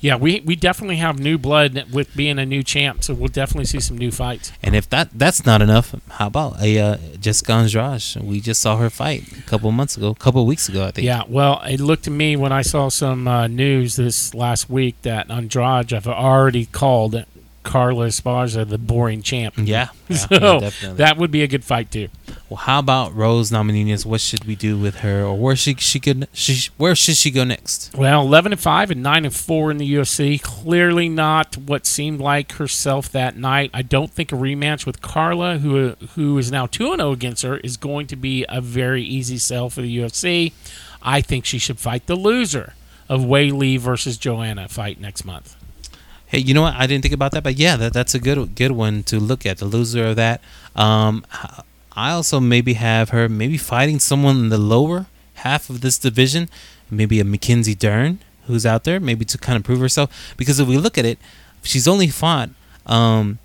Yeah, we, we definitely have new blood with being a new champ, so we'll definitely see some new fights. And if that that's not enough, how about a uh, Jessica Andrade? We just saw her fight a couple months ago, a couple weeks ago, I think. Yeah, well, it looked to me when I saw some uh, news this last week that Andrade have already called Carla Esparza the boring champ. Yeah, yeah, so yeah, definitely. that would be a good fight too. well, how about Rose Namajunas? What should we do with her, or where she she could she where should she go next? Well, eleven and five and nine and four in the UFC. Clearly not what seemed like herself that night. I don't think a rematch with Carla, who who is now two and zero against her, is going to be a very easy sell for the UFC. I think she should fight the loser of Weili versus Joanna fight next month. Hey, you know what? I didn't think about that, but yeah, that, that's a good good one to look at. The loser of that. Um, I also maybe have her maybe fighting someone in the lower half of this division, maybe a Mackenzie Dern who's out there, maybe to kind of prove herself. Because if we look at it, she's only fought um,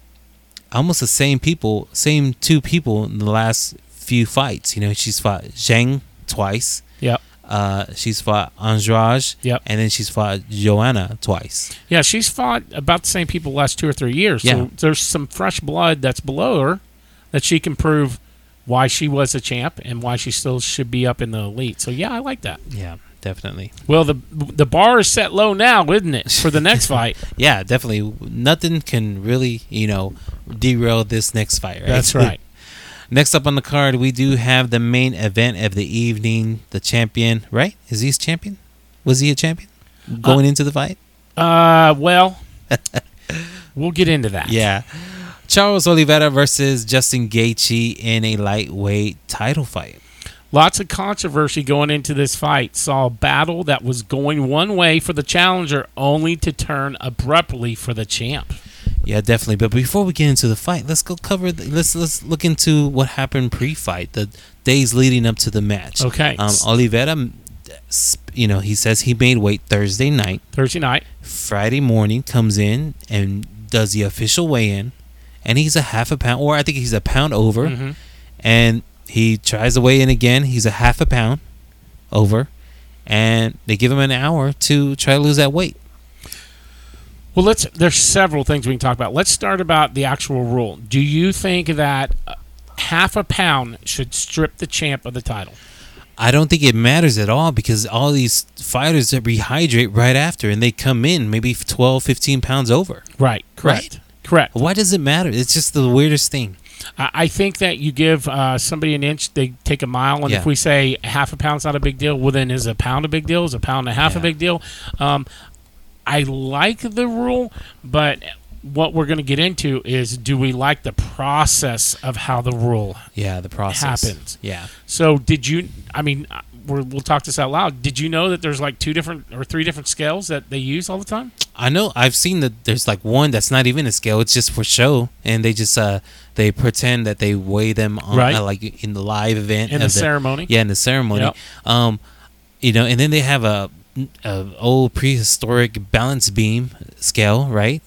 almost the same people, same two people in the last few fights. You know, she's fought Zhang twice. Yep. Uh, she's fought Andrade. Yep. And then she's fought Joanna twice. Yeah, she's fought about the same people the last two or three years. Yeah. So there's some fresh blood that's below her that she can prove why she was a champ and why she still should be up in the elite. So yeah, I like that. Yeah, definitely. Well, the the bar is set low now, isn't it, for the next fight? Yeah, definitely. Nothing can really, you know, derail this next fight, right? That's right. Next up on the card, we do have the main event of the evening. The champion, right? Is he a champion? Was he a champion going into the fight? Uh, well, we'll get into that. Yeah. Charles Oliveira versus Justin Gaethje in a lightweight title fight. Lots of controversy going into this fight. Saw a battle that was going one way for the challenger, only to turn abruptly for the champ. Yeah, definitely. But before we get into the fight, let's go cover. The, let's let's look into what happened pre-fight, the days leading up to the match. Okay. Um, Oliveira, you know, he says he made weight Thursday night. Thursday night. Friday morning comes in and does the official weigh-in, and he's a half a pound, or I think he's a pound over, hmm and he tries to weigh in again. He's a half a pound over, and they give him an hour to try to lose that weight. Well, let's. There's several things we can talk about. Let's start about the actual rule. Do you think that half a pound should strip the champ of the title? I don't think it matters at all because all these fighters that rehydrate right after and they come in maybe 12, 15 pounds over. Right. Correct. Right. Correct. Why does it matter? It's just the weirdest thing. I I think that you give uh, somebody an inch, they take a mile, and Yeah. if we say half a pound's not a big deal, well, then is a pound a big deal? Is a pound and a half Yeah. a big deal? Um, I like the rule, but what we're going to get into is do we like the process of how the rule Yeah, the process happens? Yeah. So, did you? I mean, uh, we're, we'll talk this out loud. Did you know that there's like two different or three different scales that they use all the time? I know I've seen that there's like one that's not even a scale, it's just for show and they just uh they pretend that they weigh them on Right. uh, like in the live event In the of ceremony? Yeah, in the ceremony. Yep. Um you know, and then they have a, a old prehistoric balance beam scale, right?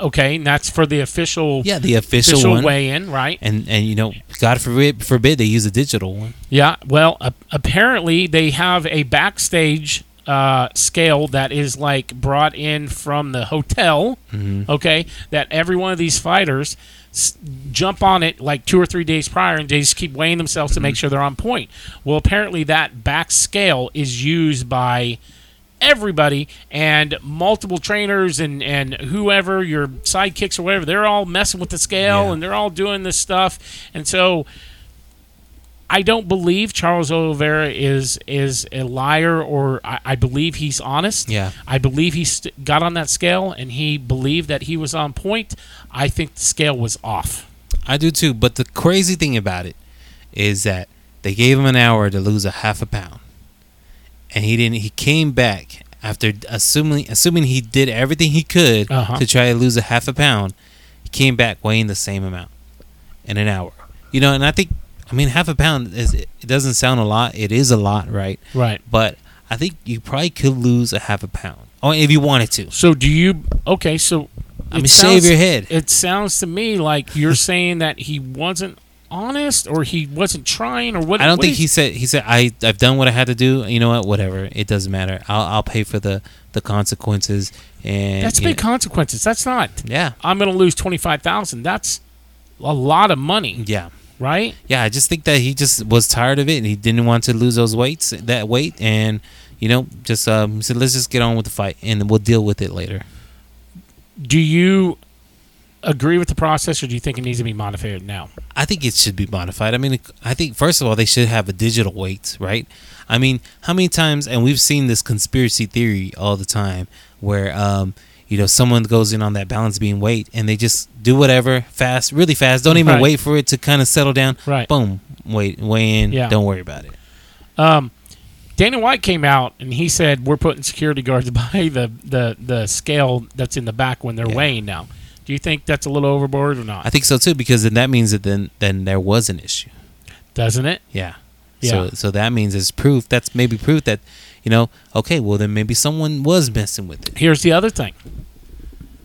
Okay, and that's for the official Yeah, the official, official one. weigh-in, right? and and you know, God forbid forbid they use a digital one. Yeah, well, uh, apparently they have a backstage uh, scale that is like brought in from the hotel. Mhm. Okay, that every one of these fighters s- jump on it like two or three days prior, and they just keep weighing themselves to make mm-hmm. sure they're on point. Well, apparently that back scale is used by everybody and multiple trainers and and whoever your sidekicks or whatever they're all messing with the scale Yeah. and they're all doing this stuff and so I don't believe Charles Oliveira is is a liar, or I, I believe he's honest. Yeah. I believe he st- got on that scale and he believed that he was on point. I think the scale was off. I do too. But the crazy thing about it is that they gave him an hour to lose a half a pound, and he didn't. He came back after assuming assuming he did everything he could Uh-huh. to try to lose a half a pound. He came back weighing the same amount in an hour. You know, and I think I mean half a pound is it doesn't sound a lot. It is a lot, right? Right. But I think you probably could lose a half a pound, or if you wanted to. So do you? Okay, so I mean, sounds- shave your head. It sounds to me like you're saying that he wasn't honest, or he wasn't trying, or what? I don't what think is- he said. He said, "I I've done what I had to do. You know what? Whatever. It doesn't matter. I'll I'll pay for the the consequences." And That's big know, consequences. That's not. yeah, I'm going to lose twenty five thousand. That's a lot of money, yeah, right? yeah. I just think that he just was tired of it, and he didn't want to lose those weights, that weight, and you know, just um, he said, "Let's just get on with the fight, and we'll deal with it later." Do you agree with the process, or do you think it needs to be modified now? I think it should be modified. I mean, I think first of all they should have a digital weight, right? I mean, how many times and we've seen this conspiracy theory all the time where um you know someone goes in on that balance beam weight and they just do whatever fast, really fast, don't even Right. wait for it to kind of settle down. Right. Boom, wait, weigh in, Yeah. don't worry about it. Um, Dana White came out and he said we're putting security guards by the the the scale that's in the back when they're Yeah. weighing now. Do you think that's a little overboard or not? I think so too because then that means that then then there was an issue. Doesn't it? Yeah. Yeah. So so that means it's proof. That's maybe proof that you know, okay, well then maybe someone was messing with it. Here's the other thing.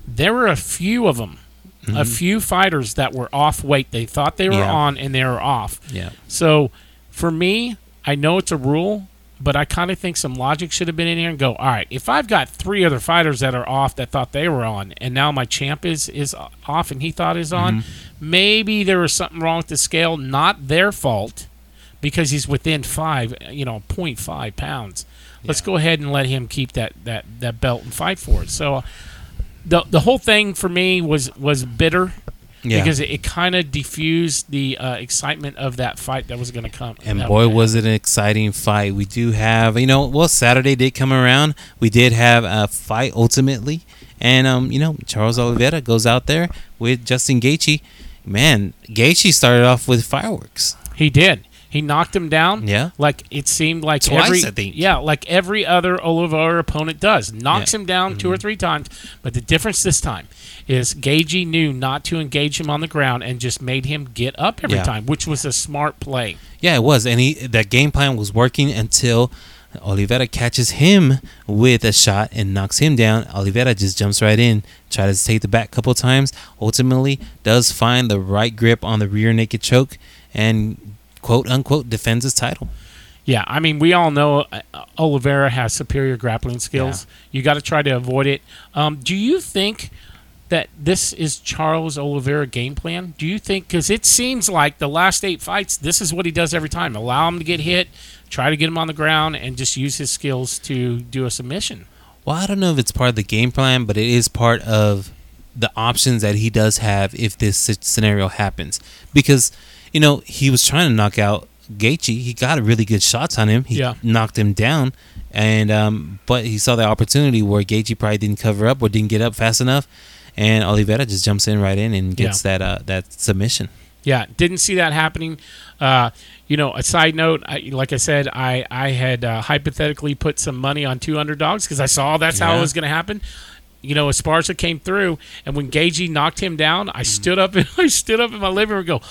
There were a few of them, a few fighters that were off weight. They thought they were Mm-hmm. Yeah. on and they were off. Yeah. So for me, I know it's a rule, but I kind of think some logic should have been in here and go, all right, if I've got three other fighters that are off that thought they were on, and now my champ is is off and he thought is on, Mm-hmm. maybe there was something wrong with the scale, not their fault, because he's within five, you know, 0.5 pounds. Let's go ahead and let him keep that that that belt and fight for it. So. uh, The, the whole thing for me was was bitter Yeah. because it, it kind of diffused the uh, excitement of that fight that was going to come. And boy, was it an exciting fight. We do have, you know, well, Saturday did come around. We did have a fight ultimately. And, um, you know, Charles Oliveira goes out there with Justin Gaethje. Man, Gaethje started off with fireworks. He did. He knocked him down. Yeah. Like it seemed like Twice, every I think. yeah, like every other Oliveira opponent does. Knocks Yeah. Mm-hmm. him down two or three times, but the difference this time is Gaethje knew not to engage him on the ground and just made him get up every Yeah. time, which was a smart play. Yeah, it was. And he that game plan was working until Oliveira catches him with a shot and knocks him down. Oliveira just jumps right in, tries to take the back a couple times. Ultimately, does find the right grip on the rear naked choke and quote unquote defends his title. Yeah, I mean, we all know uh, Oliveira has superior grappling skills. You got to try to avoid it. Um, do you think that this is Charles Oliveira game plan? Do you think because it seems like the last eight fights, this is what he does every time: allow him to get hit, try to get him on the ground, and just use his skills to do a submission. Well, I don't know if it's part of the game plan, but it is part of the options that he does have if this scenario happens. Because, you know, he was trying to knock out Gaethje. He got really good shots on him. He Yeah. knocked him down, and um, but he saw the opportunity where Gaethje probably didn't cover up or didn't get up fast enough, and Oliveira just jumps in right in and gets that uh, that submission. Yeah, didn't see that happening. Uh, you know, a side note, I, like I said, I I had uh, hypothetically put some money on two underdogs because I saw that's how it was going to happen. You know, Esparza came through, and when Gaethje knocked him down, I stood up and I stood up in my living room and go,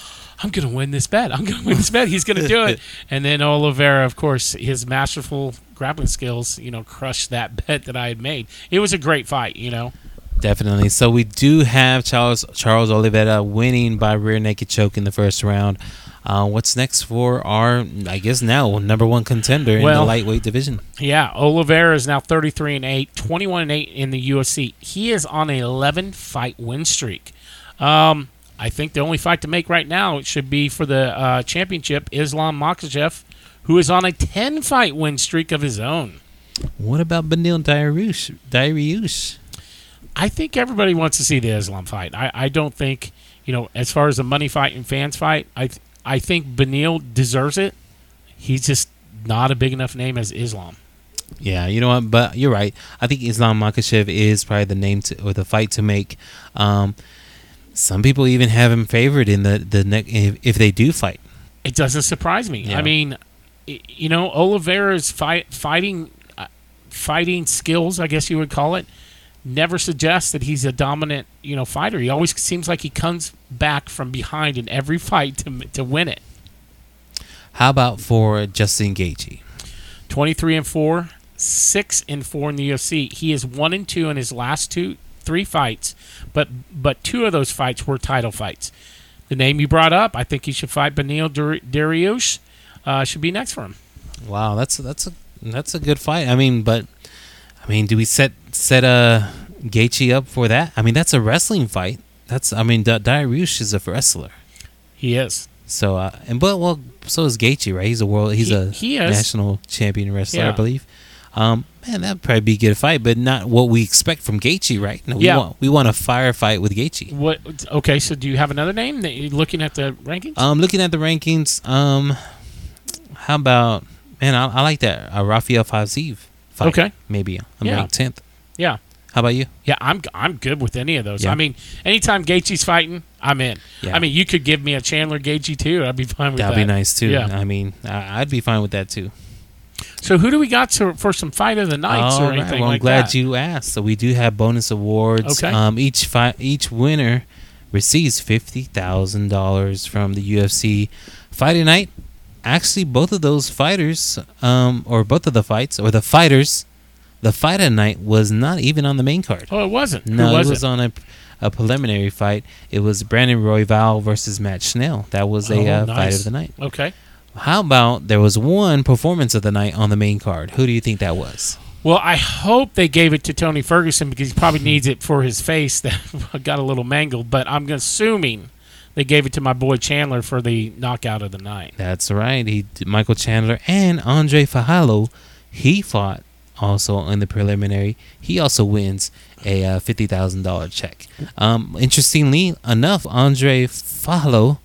"I'm going to win this bet. I'm going to win this bet. He's going to do it." and then Oliveira, of course, his masterful grappling skills, you know, crushed that bet that I had made. It was a great fight. You know, Definitely. So we do have Charles Charles Oliveira winning by rear naked choke in the first round. Uh, what's next for our, I guess now number one contender in Well- the lightweight division? Yeah, Oliveira is now 33 and 8, 21 and 8 in the UFC. He is on a 11 fight win streak. Um, I think the only fight to make right now should be for the uh, championship Islam Makhachev, who is on a 10 fight win streak of his own. What about Beneil Dariush? Dariush? I think everybody wants to see the Islam fight. I, I don't think, you know, as far as the money fight and fans fight, I th- I think Beneil deserves it. He's just not a big enough name as Islam. Yeah, you know what? But you're right. I think Islam Makhachev is probably the name to, or the fight to make. Um, some people even have him favored in the the ne- if, if they do fight. It doesn't surprise me. Yeah. I mean, you know, Oliveira's fight fighting uh, fighting skills, I guess you would call it, never suggests that he's a dominant, you know, fighter. He always seems like he comes back from behind in every fight to to win it. How about for Justin Gaethje? 23 and 4, 6 and 4 in the UFC. He is 1 and 2 in his last two three fights, but but two of those fights were title fights. The name you brought up, I think he should fight Beneil Dar- Dariush. Uh, should be next for him. Wow, that's that's a that's a good fight. I mean, but I mean, do we set set uh Gaethje up for that? I mean, that's a wrestling fight. That's I mean, Da- Dariush is a wrestler. He is. So uh, and but well, so is Gaethje, right? He's a world. He's He- a he is. national champion wrestler, I believe. Um, man, that'd probably be a good fight, but not what we expect from Gaethje, right? No, we Yeah. want we want a firefight with Gaethje. What? Okay, so do you have another name that you're looking at the rankings? Um, looking at the rankings, um, how about man? I, I like that uh, Rafael Fiziev fight. Okay. maybe I'm Yeah. ranked tenth. yeah, How about you? yeah. I'm I'm good with any of those. Yeah. I mean, anytime Gaethje's fighting, I'm in. Yeah. I mean, you could give me a Chandler Gaethje too. I'd be fine with That'd that. be nice too. Yeah. I mean, I'd be fine with that too. So who do we got to, for some fight of the nights All or right, Well, I'm like glad that? you asked. So we do have bonus awards. Okay. Um, each fi- each winner receives fifty thousand dollars from the UFC Fighting Night. Actually, both of those fighters, um, or both of the fights, or the fighters, the fight at night was not even on the main card. oh, it wasn't. No, was it was on a, a preliminary fight. It was Brandon Royval versus Matt Schnell. That was a Oh, uh, fight of the night. Okay. How about there was one performance of the night on the main card? Who do you think that was? Well, I hope they gave it to Tony Ferguson because he probably needs it for his face that got a little mangled. But I'm assuming they gave it to my boy Chandler for the knockout of the night. That's right. He Michael Chandler and Andre Fialho. He fought also in the preliminary. He also wins a uh, fifty thousand dollar check. Um, interestingly enough, Andre Fialho,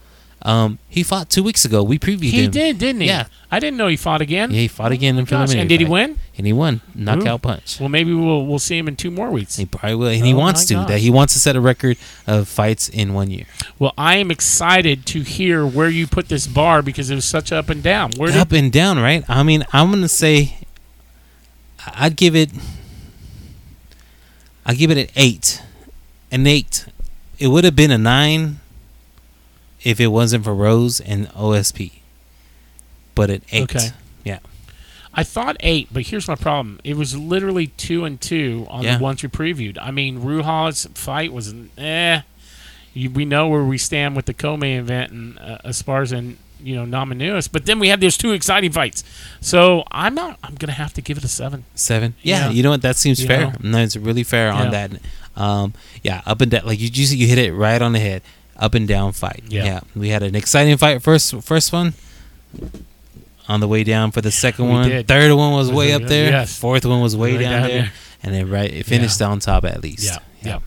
um, he fought two weeks ago. We previewed He him. did, didn't he? Yeah. I didn't know he fought again. Yeah, he fought again in Gosh, preliminary. and did he fight. win? And he won knockout punch. Well, maybe we'll we'll see him in two more weeks. He probably will, and he Oh wants my to. gosh. That he wants to set a record of fights in one year. Well, I am excited to hear where you put this bar because it was such up and down. Where did Up and down, right? I mean, I'm gonna say, I'd give it. I'd give it an eight, an eight. It would have been a nine if it wasn't for Rose and OSP, but an eight. Okay. Yeah. I thought eight, but here's my problem. It was literally two and two on Yeah. the ones we previewed. I mean, Ruhal's fight was eh. You, we know where we stand with the co-main event and uh, Esparza and you know Namajunas, but then we had those two exciting fights. So I'm not. I'm gonna have to give it a seven. Seven. Yeah, Yeah. you know what? That seems You fair. know. No, it's really fair on that. Um, yeah, up and down. Like you, you, you hit it right on the head. Up and down fight. Yeah. we had an exciting fight first. First one. On the way down for the second We one. did. Third one was Was way up there. yes. Fourth one was way down, down there. there. and then right it finished on top at least. Yeah, yeah.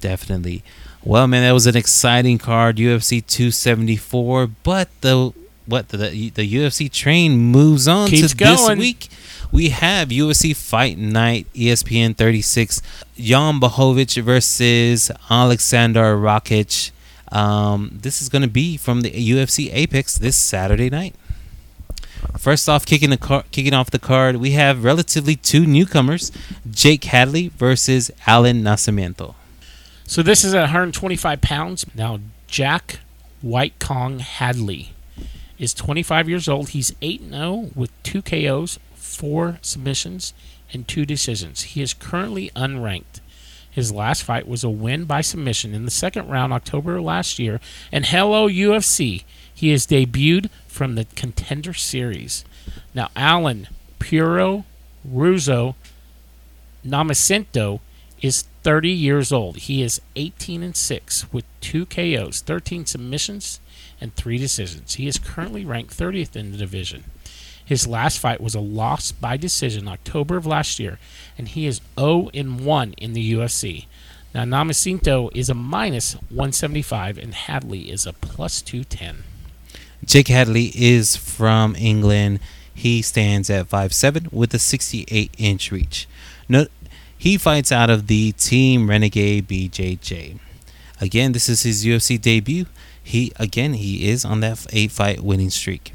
definitely. Well, man, that was an exciting card, UFC 274. But the what the the UFC train moves on Keeps to this going. week. We have UFC Fight Night, ESPN 36, Jan Blachowicz versus Alexander Rakic. Um, this is going to be from the UFC Apex this Saturday night. First off, kicking the car, kicking off the card, we have relatively two newcomers: Jake Hadley versus Alan Nascimento. So this is at 125 pounds. Now Jack White Kong Hadley is 25 years old. He's 8 0 with two KOs, four submissions, and two decisions. He is currently unranked. His last fight was a win by submission in the second round, October last year. And hello, UFC. He is debuted from the Contender Series. Now, Alan Puro Russo Nascimento is 30 years old. He is 18 and 6 with 2 KOs, 13 submissions, and 3 decisions. He is currently ranked 30th in the division. His last fight was a loss by decision October of last year, and he is 0 and 1 in the UFC. Now Nascimento is a minus 175 and Hadley is a plus 210. Jake Hadley is from England. He stands at 5'7 with a 68 inch reach. He fights out of the Team Renegade BJJ. Again, this is his UFC debut. He again he is on that eight fight winning streak.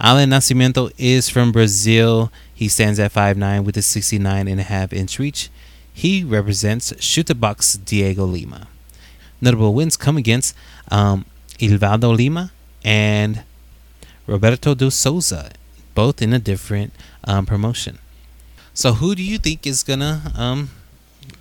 Alan Nascimento is from Brazil. He stands at 5'9 with a 69 and a half inch reach. He represents Chute Boxe Diego Lima. Notable wins come against um, Ilvaldo Lima and Roberto do Souza, both in a different um, promotion. So, who do you think is gonna um,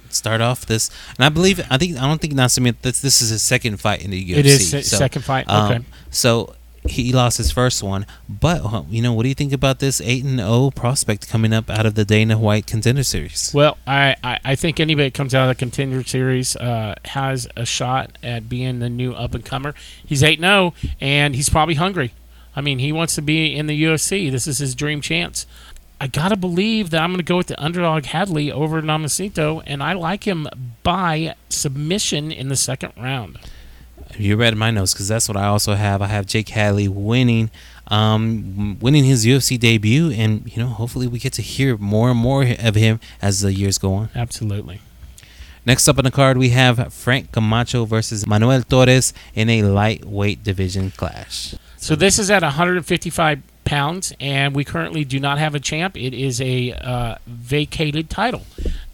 start off this? And I believe I think I don't think Nascimento. This, this is his second fight in the UFC. It is so, second fight. um, Okay. So he lost his first one, but uh, you know what do you think about this eight and zero prospect coming up out of the Dana White Contender Series? Well, I, I, I think anybody that comes out of the contender series uh, has a shot at being the new up and comer. He's 8 0, and he's probably hungry. I mean, he wants to be in the UFC. This is his dream chance. I got to believe that I'm to go with the underdog Hadley over Nascimento, and I like him by submission in the second round. You read my notes because that's what I also have. I have Jake Hadley winning, um, winning his UFC debut, and you know hopefully we get to hear more and more of him as the years go on. Absolutely. Next up on the card, we have Frank Camacho versus Manuel Torres in a lightweight division clash. So this is at 155 pounds, and we currently do not have a champ. It is a uh, vacated title.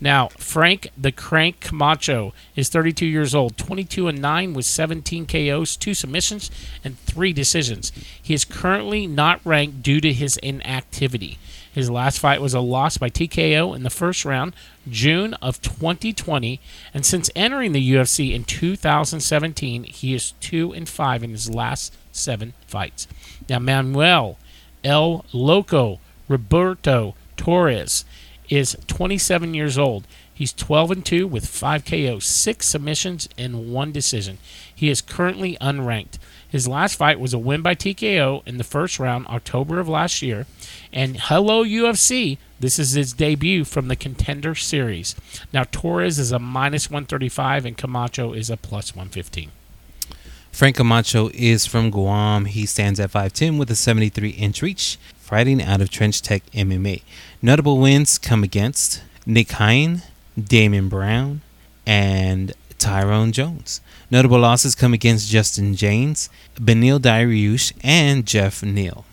Now, Frank the Crank Camacho is 32 years old, 22 and 9 with 17 KOs, two submissions, and three decisions. He is currently not ranked due to his inactivity. His last fight was a loss by TKO in the first round, June of 2020, and since entering the UFC in 2017, he is 2 and 5 in his last 7 fights. Now Manuel El Loco Roberto Torres is 27 years old. He's 12 and 2 with 5 KOs, 6 submissions, and 1 decision. He is currently unranked. His last fight was a win by TKO in the first round, October of last year. And hello, UFC. This is his debut from the Contender Series. Now, Torres is a minus 135 and Camacho is a plus 115. Frank Camacho is from Guam. He stands at 5'10 with a 73 inch reach, fighting out of Trench Tech MMA. Notable wins come against Nick Hein, Damon Brown, and Tyrone Jones. Notable losses come against Justin James, Beneil Dariush, and Jeff Neal.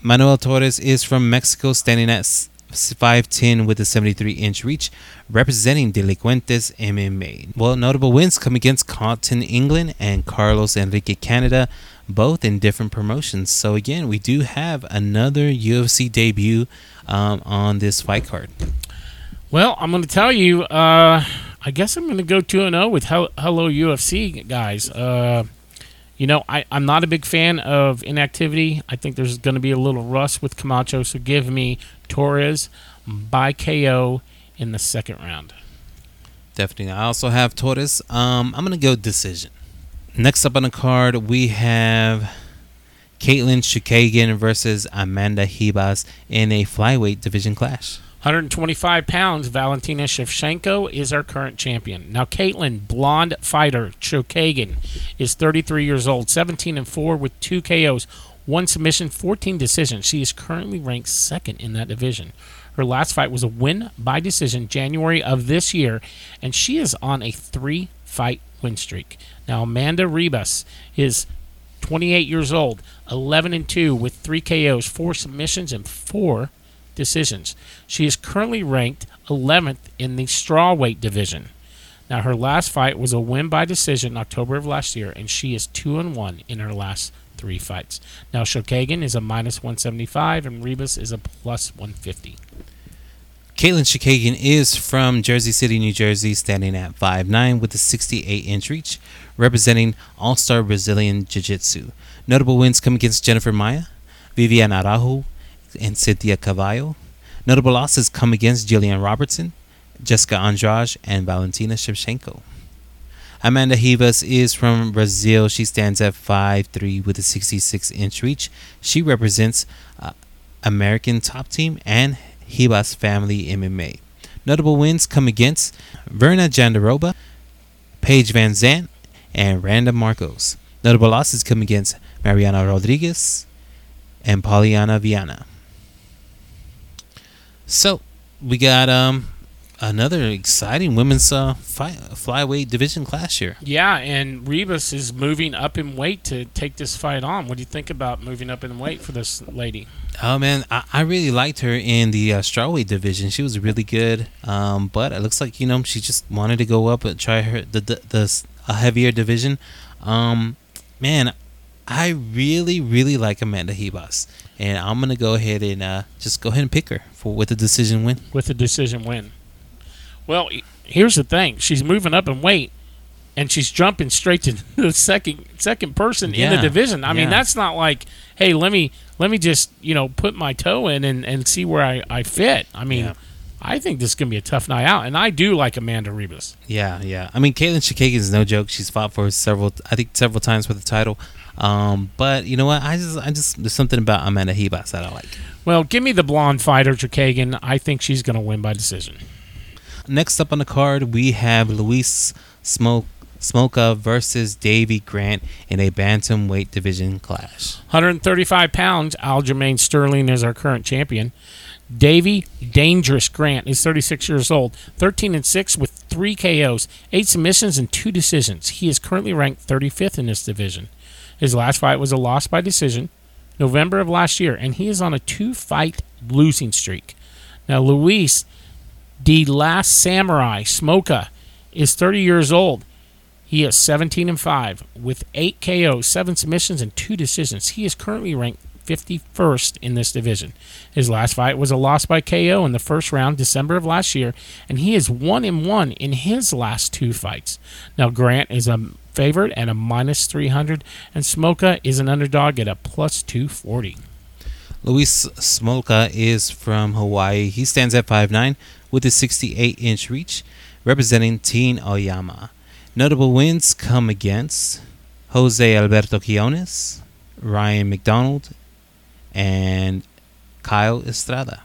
Manuel Torres is from Mexico, standing at 5'10 with a 73 inch reach, representing Delincuentes MMA. Well, notable wins come against Cotton England and Carlos Enrique Canada, both in different promotions. So, again, we do have another UFC debut um, on this fight card. Well, I'm going to tell you, uh, I guess I'm going to go 2 0 with Hello UFC, guys. Uh, you know, I, I'm not a big fan of inactivity. I think there's going to be a little rust with Camacho, so give me Torres by KO in the second round. Definitely. I also have Torres. Um, I'm going to go decision. Next up on the card, we have Katlyn Chookagian versus Amanda Ribas in a flyweight division clash. 125 pounds, Valentina Shevchenko is our current champion. Now, Katlyn, blonde fighter, Chookagian, is 33 years old, 17 and 4 with two KOs, one submission, 14 decisions. She is currently ranked second in that division. Her last fight was a win by decision January of this year, and she is on a three fight win streak. Now, Amanda Ribas is 28 years old, 11 and 2 with 3 KOs, 4 submissions, and 4 decisions. She is currently ranked 11th in the strawweight division. Now, her last fight was a win by decision in October of last year, and she is 2 and 1 in her last three fights. Now, Chookagian is a minus 175, and Ribas is a plus 150. Katlyn Chookagian is from Jersey City, New Jersey, standing at 5'9 with a 68 inch reach, representing All Star Brazilian Jiu Jitsu. Notable wins come against Jennifer Maia, Vivian Araujo, and Cynthia Calvillo. Notable losses come against Jillian Robertson, Jessica Andrade, and Valentina Shevchenko. Amanda Ribas is from Brazil. She stands at 5'3 with a 66 inch reach. She represents uh, American Top Team and Ribas Family MMA. Notable wins come against Virna Jandiroba, Paige Van Zant, and Randa Markos. Notable losses come against Marina Rodriguez, and Polyana Viana. So we got um another exciting women's uh, fi- flyweight division clash here. Yeah, and Ribas is moving up in weight to take this fight on. What do you think about moving up in weight for this lady? Oh man, I, I really liked her in the uh, strawweight division. She was really good, um, but it looks like you know she just wanted to go up and try her the the, the a heavier division. Um, man, I really really like Amanda Ribas, and I'm gonna go ahead and uh, just go ahead and pick her for with a decision win. With a decision win. Well, here's the thing: she's moving up in weight, and she's jumping straight to the second second person in the division. I mean, that's not like, hey, let me let me just you know put my toe in and, and see where I, I fit. I mean, Yeah. I think this is gonna be a tough night out, and I do like Amanda Ribas. Yeah, yeah. I mean, Katlyn Chookagian is no joke. She's fought for several, I think, several times for the title. Um, but you know what? I just, I just, there's something about Amanda Ribas that I like. Well, give me the blonde fighter, Drakagan. I think she's gonna win by decision. Next up on the card, we have Luis Smoke Smolka versus Davy Grant in a bantamweight division clash. 135 pounds. Aljamain Sterling is our current champion. Davy Dangerous Grant is 36 years old, 13 and 6 with 3 KOs, 8 submissions, and 2 decisions. He is currently ranked 35th in this division. His last fight was a loss by decision, November of last year, and he is on a two fight losing streak. Now, Luis the Last Samurai Smolka is 30 years old. He is 17 and 5 with 8 KOs, 7 submissions, and 2 decisions. He is currently ranked 51st in this division. His last fight was a loss by KO in the first round, December of last year, and he is 1 and 1 in his last two fights. Now, Grant is a favorite at a minus 300, and Smolka is an underdog at a plus 240. Luis Smolka is from Hawaii. He stands at 5'9 with a 68 inch reach, representing Team Oyama. Notable wins come against Jose Alberto Quiones, Ryan McDonald, and Kyle Estrada.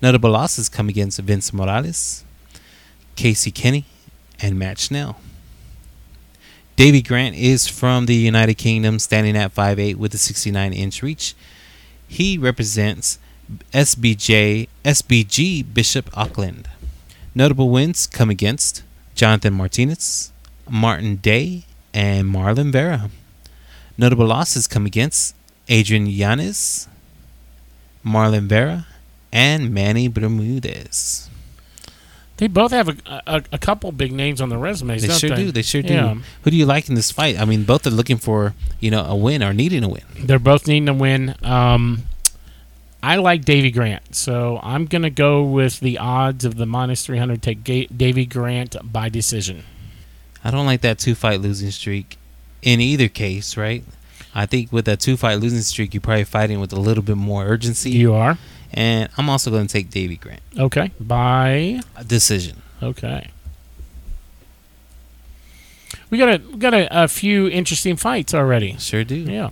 Notable losses come against Vince Morales, Casey Kenny, and Matt Schnell. Davy Grant is from the United Kingdom, standing at 5'8 with a 69 inch reach. He represents SBJ SBG Bishop Auckland. Notable wins come against Jonathan Martinez, Martin Day, and Marlon Vera. Notable losses come against Adrian Yanez, Marlon Vera, and Manny Bermudez. They both have a, a, a couple big names on their resumes, They sure they? do. They sure do. Yeah. Who do you like in this fight? I mean, both are looking for you know a win or needing a win. They're both needing a win. Um, I like Davy Grant, so I'm going to go with the odds of the minus 300. Take Ga- Davy Grant by decision. I don't like that two fight losing streak in either case, right? I think with that two fight losing streak, you're probably fighting with a little bit more urgency. You are and I'm also going to take Davy Grant. okay. By A decision. okay. We got a we got a, a few interesting fights already. Sure do. Yeah.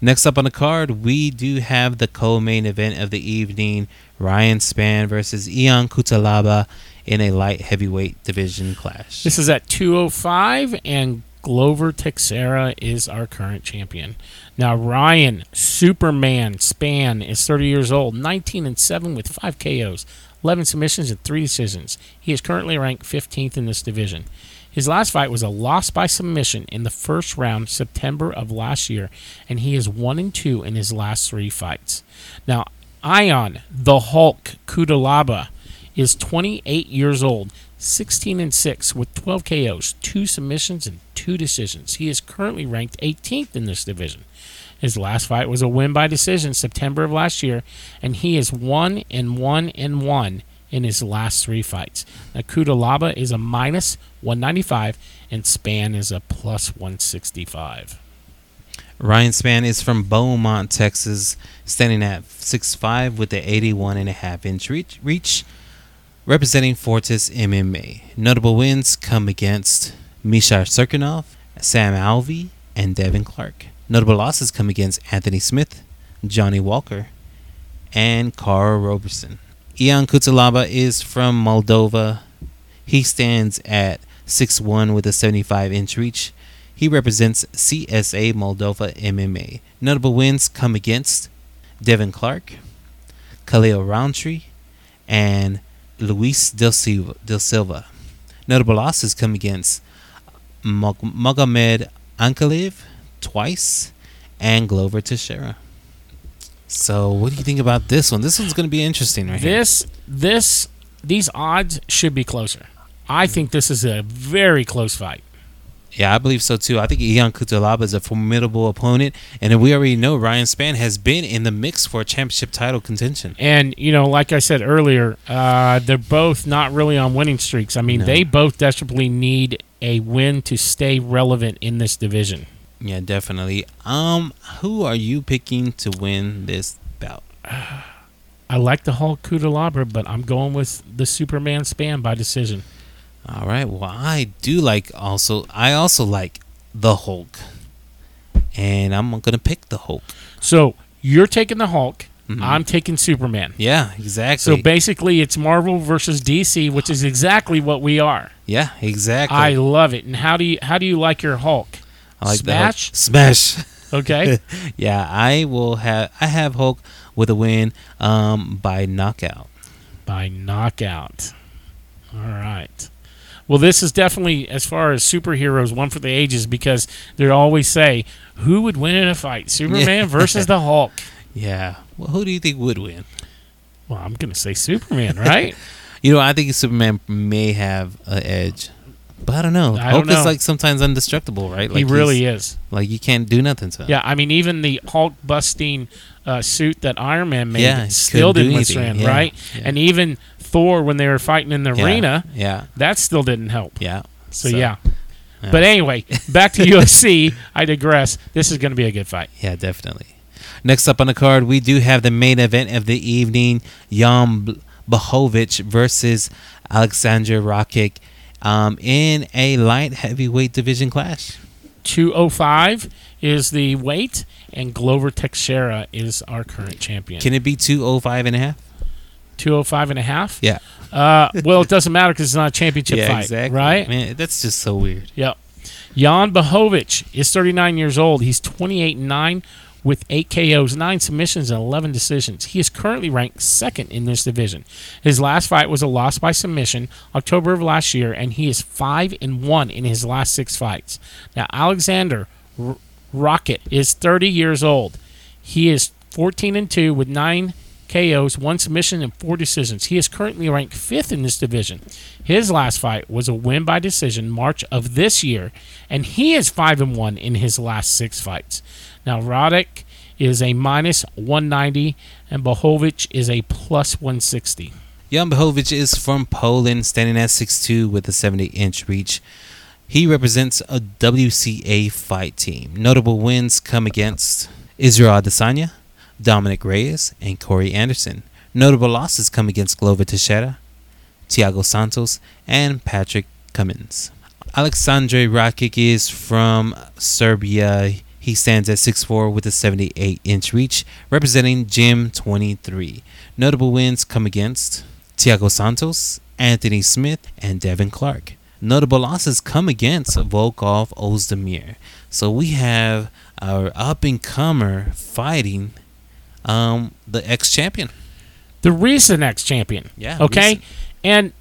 Next up on the card, we do have the co-main event of the evening: Ryan Spann versus Ion Cutelaba in a light heavyweight division clash. This is at 205, and Glover Teixeira is our current champion. Now, Ryan Superman Spann is 30 years old, 19 and 7 with 5 KOs, 11 submissions, and 3 decisions. He is currently ranked 15th in this division. His last fight was a loss by submission in the first round, September of last year, and he is 1 and 2 in his last three fights. Now, Ion the Hulk Cutelaba is 28 years old, 16 and 6 with 12 KOs, 2 submissions and 2 decisions. He is currently ranked 18th in this division. His last fight was a win by decision September of last year, and he is 1 and 1 and 1 in his last 3 fights. Now Cutelaba is a minus 195 and Spann is a plus 165. Ryan Spann is from Beaumont, Texas, standing at 6'5 with an 81 and a half inch reach, reach, representing Fortis MMA. Notable wins come against Misha Cirkunov, Sam Alvey, and Devin Clark. Notable losses come against Anthony Smith, Johnny Walker, and Karl Roberson. Ion Cutelaba is from Moldova. He stands at 6'1 with a 75 inch reach. He represents CSA Moldova MMA. Notable wins come against Devin Clark, Khalil Rountree, and Luis Del Silva. Notable losses come against Mag- Magomed Ankalaev twice and Glover Teixeira. So, what do you think about this one? This one's going to be interesting, right here. This this these odds should be closer. I think this is a very close fight. Yeah, I believe so too. I think Ion Cutelaba is a formidable opponent, and we already know Ryan Spann has been in the mix for a championship title contention. And you know, like I said earlier, uh, they're both not really on winning streaks. I mean, No. they both desperately need a win to stay relevant in this division. Yeah, definitely. Um, who are you picking to win this bout? I like the Hulk Cutelaba, but I'm going with the Superman Spann by decision. All right. Well, I do like also. I also like the Hulk, and I'm gonna pick the Hulk. So you're taking the Hulk. Mhm. I'm taking Superman. Yeah, exactly. So basically, it's Marvel versus DC, which is exactly what we are. yeah, exactly. I love it. And how do you how do you like your Hulk? I like. Smash? Smash. Okay. yeah, I will have. I have Hulk with a win um, by knockout. by knockout. All right. Well, this is definitely as far as superheroes, one for the ages, because they always say, "Who would win in a fight, Superman versus the Hulk?" Yeah. Well, who do you think would win? Well, I'm gonna say Superman, right? You know, I think Superman may have an edge, but I don't know. I Hulk don't know. is like sometimes indestructible, right? Like he really is. Like you can't do nothing to him. Yeah, I mean, even the Hulk busting uh, suit that Iron Man made Yeah, still didn't withstand, Yeah, right? yeah. And even Thor, when they were fighting in the arena, Yeah. that still didn't help. Yeah. So, So, yeah. But anyway, back to UFC. I digress. This is going to be a good fight. Yeah, definitely. Next up on the card, we do have the main event of the evening: Jan Blachowicz versus Alexander Rakic um, in a light heavyweight division clash. 205 is the weight, and Glover Teixeira is our current champion. Can it be 205 and a half? 205 and a half? Yeah. Uh, well, it doesn't matter because it's not a championship yeah, fight, exactly. right? Man, that's just so weird. Yep. Jan Blachowicz is 39 years old. He's 28 and 9 with 8 KOs, 9 submissions, and 11 decisions. He is currently ranked second in this division. His last fight was a loss by submission October of last year, and he is 5 and 1 in his last 6 fights. Now, Alexander R- Rakic is 30 years old. He is 14 and 2 with 9 KOs, 1 submission, and 4 decisions. He is currently ranked 5th in this division. His last fight was a win by decision March of this year, and he is 5 and 1 in his last 6 fights. Now, Rakic is a minus 190, and Blachowicz is a plus 160. Jan Blachowicz is from Poland, standing at 6'2 with a 70 inch reach. He represents a WCA fight team. Notable wins come against Israel Adesanya, Dominic Reyes, and Corey Anderson. Notable losses come against Glover Teixeira, Thiago Santos, and Patrick Cummins. Alexandre Rakic is from Serbia. He stands at 6'4 with a 78 inch reach, representing Gym 23. Notable wins come against Thiago Santos, Anthony Smith, and Devin Clark. Notable losses come against Volkan Ozdemir. So we have our up and comer fighting um, the ex champion. The recent ex champion. Yeah. Okay? recent. And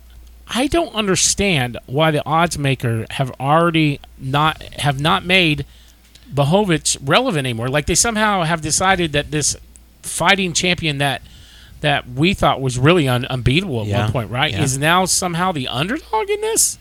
I don't understand why the odds maker have already not have not made Blachowicz relevant anymore. Like they somehow have decided that this fighting champion that that we thought was really un- unbeatable at Yeah, one point, right? yeah. Is now somehow the underdog in this?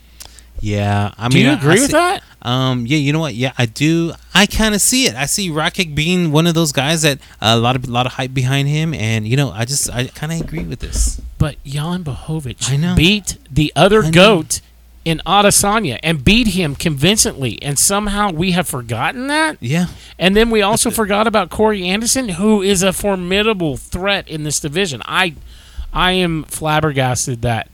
Yeah, I mean, Do you agree I with see- that? Um, yeah, you know what? Yeah, I do. I kind of see it. I see Rakic being one of those guys that a lot of a lot of hype behind him, and you know, I just I kind of agree with this. But Jan Blachowicz I know. beat the other I goat in Adesanya and beat him convincingly, and somehow we have forgotten that. Yeah, And then we also forgot about Corey Anderson, who is a formidable threat in this division. I, I am flabbergasted that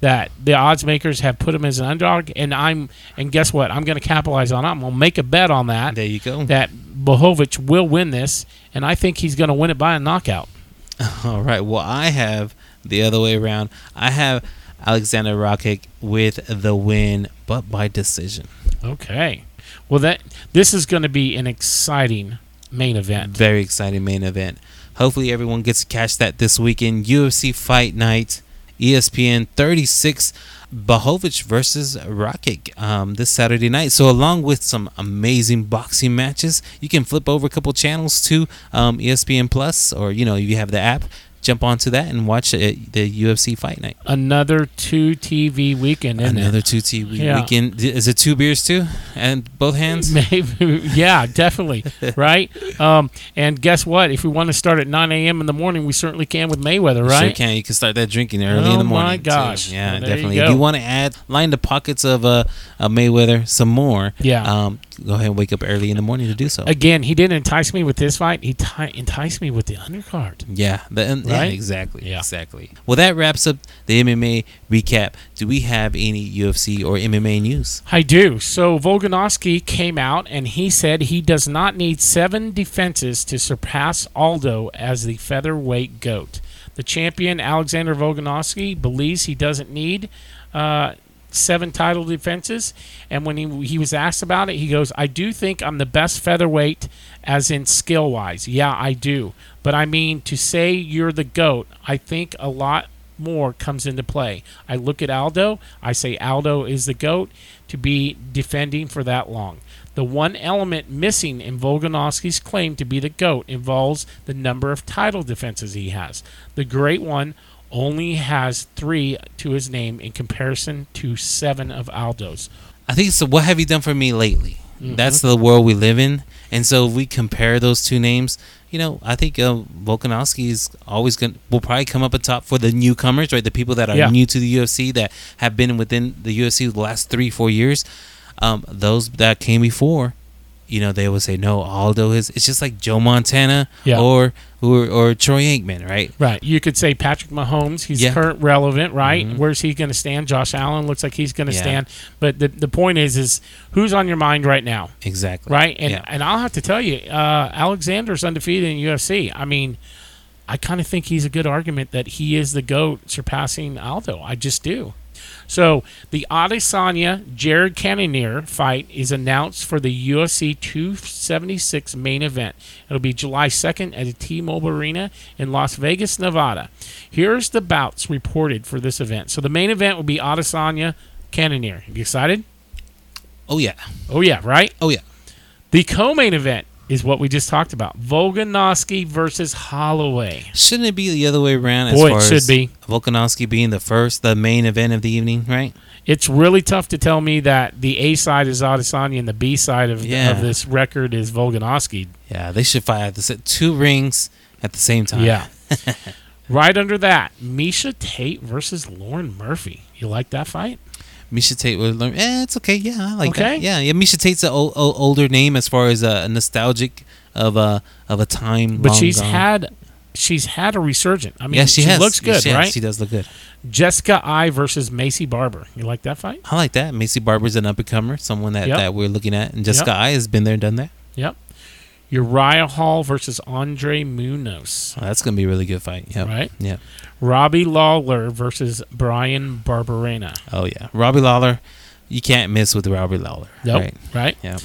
that the odds makers have put him as an underdog, and I'm and guess what? I'm going to capitalize on it. I'm going to make a bet on that there you go. that Blachowicz will win this, and I think he's going to win it by a knockout. All right. Well, I have the other way around. I have Alexander Rakic with the win, but by decision. Okay. Well, that this is going to be an exciting main event. Very exciting main event. Hopefully, everyone gets to catch that this weekend. UFC Fight Night, ESPN 36, Blachowicz versus Rakic um, this Saturday night. So, along with some amazing boxing matches, you can flip over a couple channels to um, ESPN Plus, or you know, if you have the app, jump onto that and watch it, the UFC Fight Night. Another two TV weekend, isn't Another it? two TV Yeah. weekend. Is it two beers too? And both hands? Maybe, yeah, definitely, right? Um, and guess what? If we want to start at 9 a.m. in the morning, we certainly can with Mayweather, You Sure right? can. You can start that drinking early in Oh the my morning. too. gosh. Yeah, Well, there you definitely. If you want to add line the pockets of uh, uh, Mayweather some more, Yeah. um, go ahead and wake up early in the morning to do so. Again, he didn't entice me with this fight. He ti- enticed me with the undercard. yeah, the, and- yeah, Right? exactly, Yeah. exactly. Well, that wraps up the MMA recap. Do we have any UFC or MMA news? I do. So Volkanovski came out and he said he does not need seven defenses to surpass Aldo as the featherweight goat. The champion Alexander Volkanovski believes he doesn't need uh, seven title defenses. And when he he was asked about it, he goes, "I do think I'm the best featherweight, as in skill wise. Yeah, I do. But I mean to say you're the goat. I think a lot." More comes into play. I look at Aldo. I say Aldo is the GOAT to be defending for that long. The one element missing in Volkanovski's claim to be the GOAT involves the number of title defenses he has. The Great One only has three to his name in comparison to seven of Aldo's. I think so. What have you done for me lately? Mhm. That's the world we live in, and so if we compare those two names. You know, I think uh, Volkanovski is always going. to Will probably come up atop for the newcomers, right? The people that are Yeah. new to the UFC that have been within the UFC the last three, four years. Um, those that came before, you know, they would say no. Aldo is. It's just like Joe Montana Yeah. or or or Troy Aikman, right? Right. You could say Patrick Mahomes. He's Yeah. current relevant, right? Mhm. Where's he going to stand? Josh Allen looks like he's going to Yeah. stand. But the the point is, is who's on your mind right now? Exactly. right? And Yeah. and I'll have to tell you, uh, Alexander's undefeated in UFC. I mean, I kind of think he's a good argument that he is the goat, surpassing Aldo. I just do. So the Adesanya Jared Cannonier fight is announced for the UFC 276 main event. It'll be July 2nd at the T-Mobile Arena in Las Vegas, Nevada. Here's the bouts reported for this event. So the main event will be Adesanya Cannonier. You excited? Oh yeah. Oh yeah, right. Oh yeah. The co-main event is what we just talked about: Volkanovski versus Holloway. Shouldn't it be the other way around? As Boy, far it should be. Volkanovski being the first, the main event of the evening, right? It's really tough to tell me that the A side is Adesanya and the B side of, Yeah. of this record is Volkanovski. Yeah, they should fight at the two rings at the same time. Yeah. right under that, Miesha Tate versus Lauren Murphy. You like that fight? Miesha Tate would learn. Eh, it's okay. Yeah, I like Okay. that. Yeah, yeah. Miesha Tate's an old, old, older name as far as a nostalgic of a of a time. But she's gone. had she's had a resurgent. I mean, yeah, she, has. looks good, She has. right? She does look good. Jessica Eye versus Maycee Barber. You like that fight? I like that. Maycee Barber's an up and comer, someone that, Yep. that we're looking at, and Jessica Yep. I has been there, and done that. Yep. Uriah Hall versus Andre Muniz. Oh, that's gonna be a really good fight. Yep. Right. Yep. Robbie Lawler versus Bryan Barberena. Oh yeah, Robbie Lawler. You can't miss with Robbie Lawler. Nope. Right. Right? Yeah.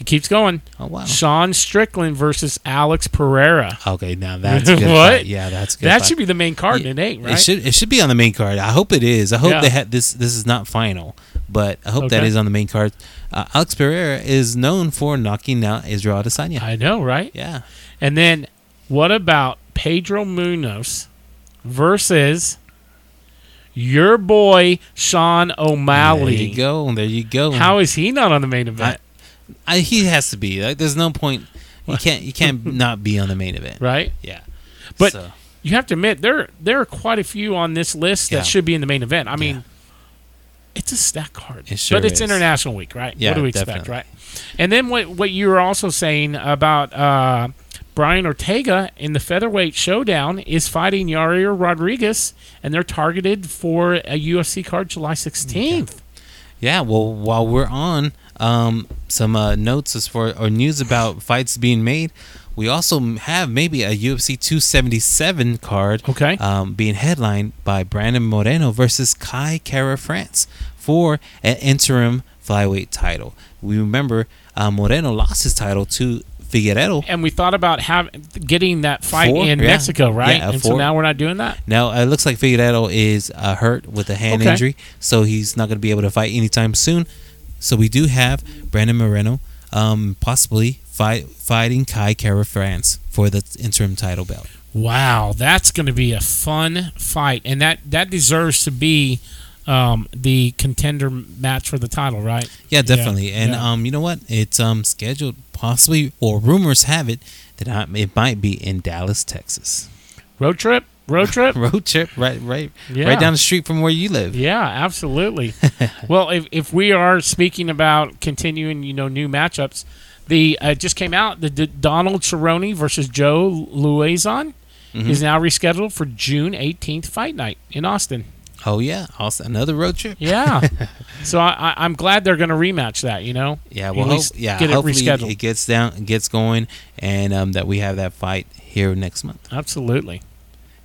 It keeps going. Oh wow. Sean Strickland versus Alex Pereira. Okay, now that's good. What? Fight. Yeah, that's good. That fight. should be the main card Yeah, in eight, right? It should it should be on the main card. I hope it is. I hope Yeah. they had this. This is not final, but I hope that Okay. is on the main card. Uh, Alex Pereira is known for knocking out Israel Adesanya. I know, right? yeah, And then what about Pedro Munhoz versus your boy Sean O'Malley? There you go. There you go. How is he not on the main event? I, he has to be. Like, there's no point. You can't. You can't not be on the main event. right? Yeah. But- So, You have to admit there there are quite a few on this list that Yeah. should be in the main event. I mean, Yeah. it's a stack card. It sure but it's is. international week, right? Yeah, what do we expect, right? And then what what you were also saying about uh, Brian Ortega in the featherweight showdown is fighting Yair Rodriguez, and they're targeted for a UFC card July 16th. yeah. Well, while we're on um, some uh, notes as far or news about fights being made, we also have maybe a UFC 277 card. Okay. um, being headlined by Brandon Moreno versus Kai Kara France for an interim flyweight title. We remember uh, Moreno lost his title to Figueiredo. And we thought about having getting that fight Four? in Yeah. Mexico, right? Yeah, and so now we're not doing that. Now it looks like Figueiredo is uh, hurt with a hand Okay. injury, so he's not going to be able to fight anytime soon. So we do have Brandon Moreno um, possibly fight, fighting Kai Kara France for the interim title belt. Wow, that's going to be a fun fight, and that that deserves to be um, the contender match for the title, right? Yeah, definitely. and yeah. um, you know what? It's um scheduled possibly, or rumors have it that I- it might be in Dallas, Texas. Road trip, road trip. Road trip, right, right, Yeah. right down the street from where you live. Yeah, absolutely. well, if, if we are speaking about continuing, you know, new matchups, the uh, just came out the, D Donald Cerrone versus Joe Lauzon Mhm. is now rescheduled for June 18th fight night in Austin. Oh yeah, also another road trip. Yeah, so I, I, I'm glad they're going to rematch that. You know, Yeah, well, hope, yeah, get it hopefully rescheduled. it gets down, gets going, and um, that we have that fight here next month. Absolutely,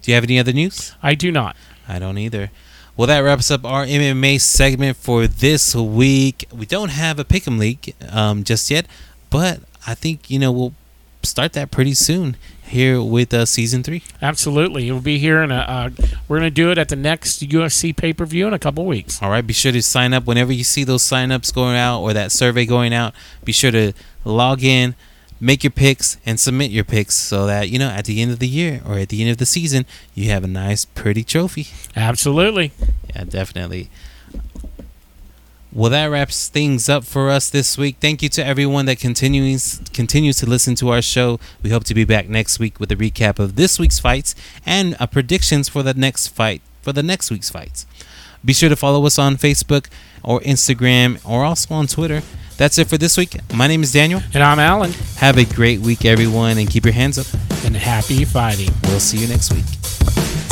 Do you have any other news? I do not. I don't either. Well, that wraps up our MMA segment for this week. We don't have a pick'em league um, just yet, but I think you know we'll start that pretty soon here with uh, season three. Absolutely, it will be here in a. Uh, we're going to do it at the next UFC pay per view in a couple weeks. All right, be sure to sign up whenever you see those signups going out or that survey going out. Be sure to log in, make your picks, and submit your picks so that you know at the end of the year or at the end of the season you have a nice, pretty trophy. Absolutely. Yeah, definitely. Well, that wraps things up for us this week. Thank you to everyone that continues continues to listen to our show. We hope to be back next week with a recap of this week's fights and uh, predictions for the next fight for the next week's fights. Be sure to follow us on Facebook or Instagram or also on Twitter. That's it for this week. My name is Daniel. And I'm Alan, Have a great week, everyone, and keep your hands up. and happy fighting. We'll see you next week.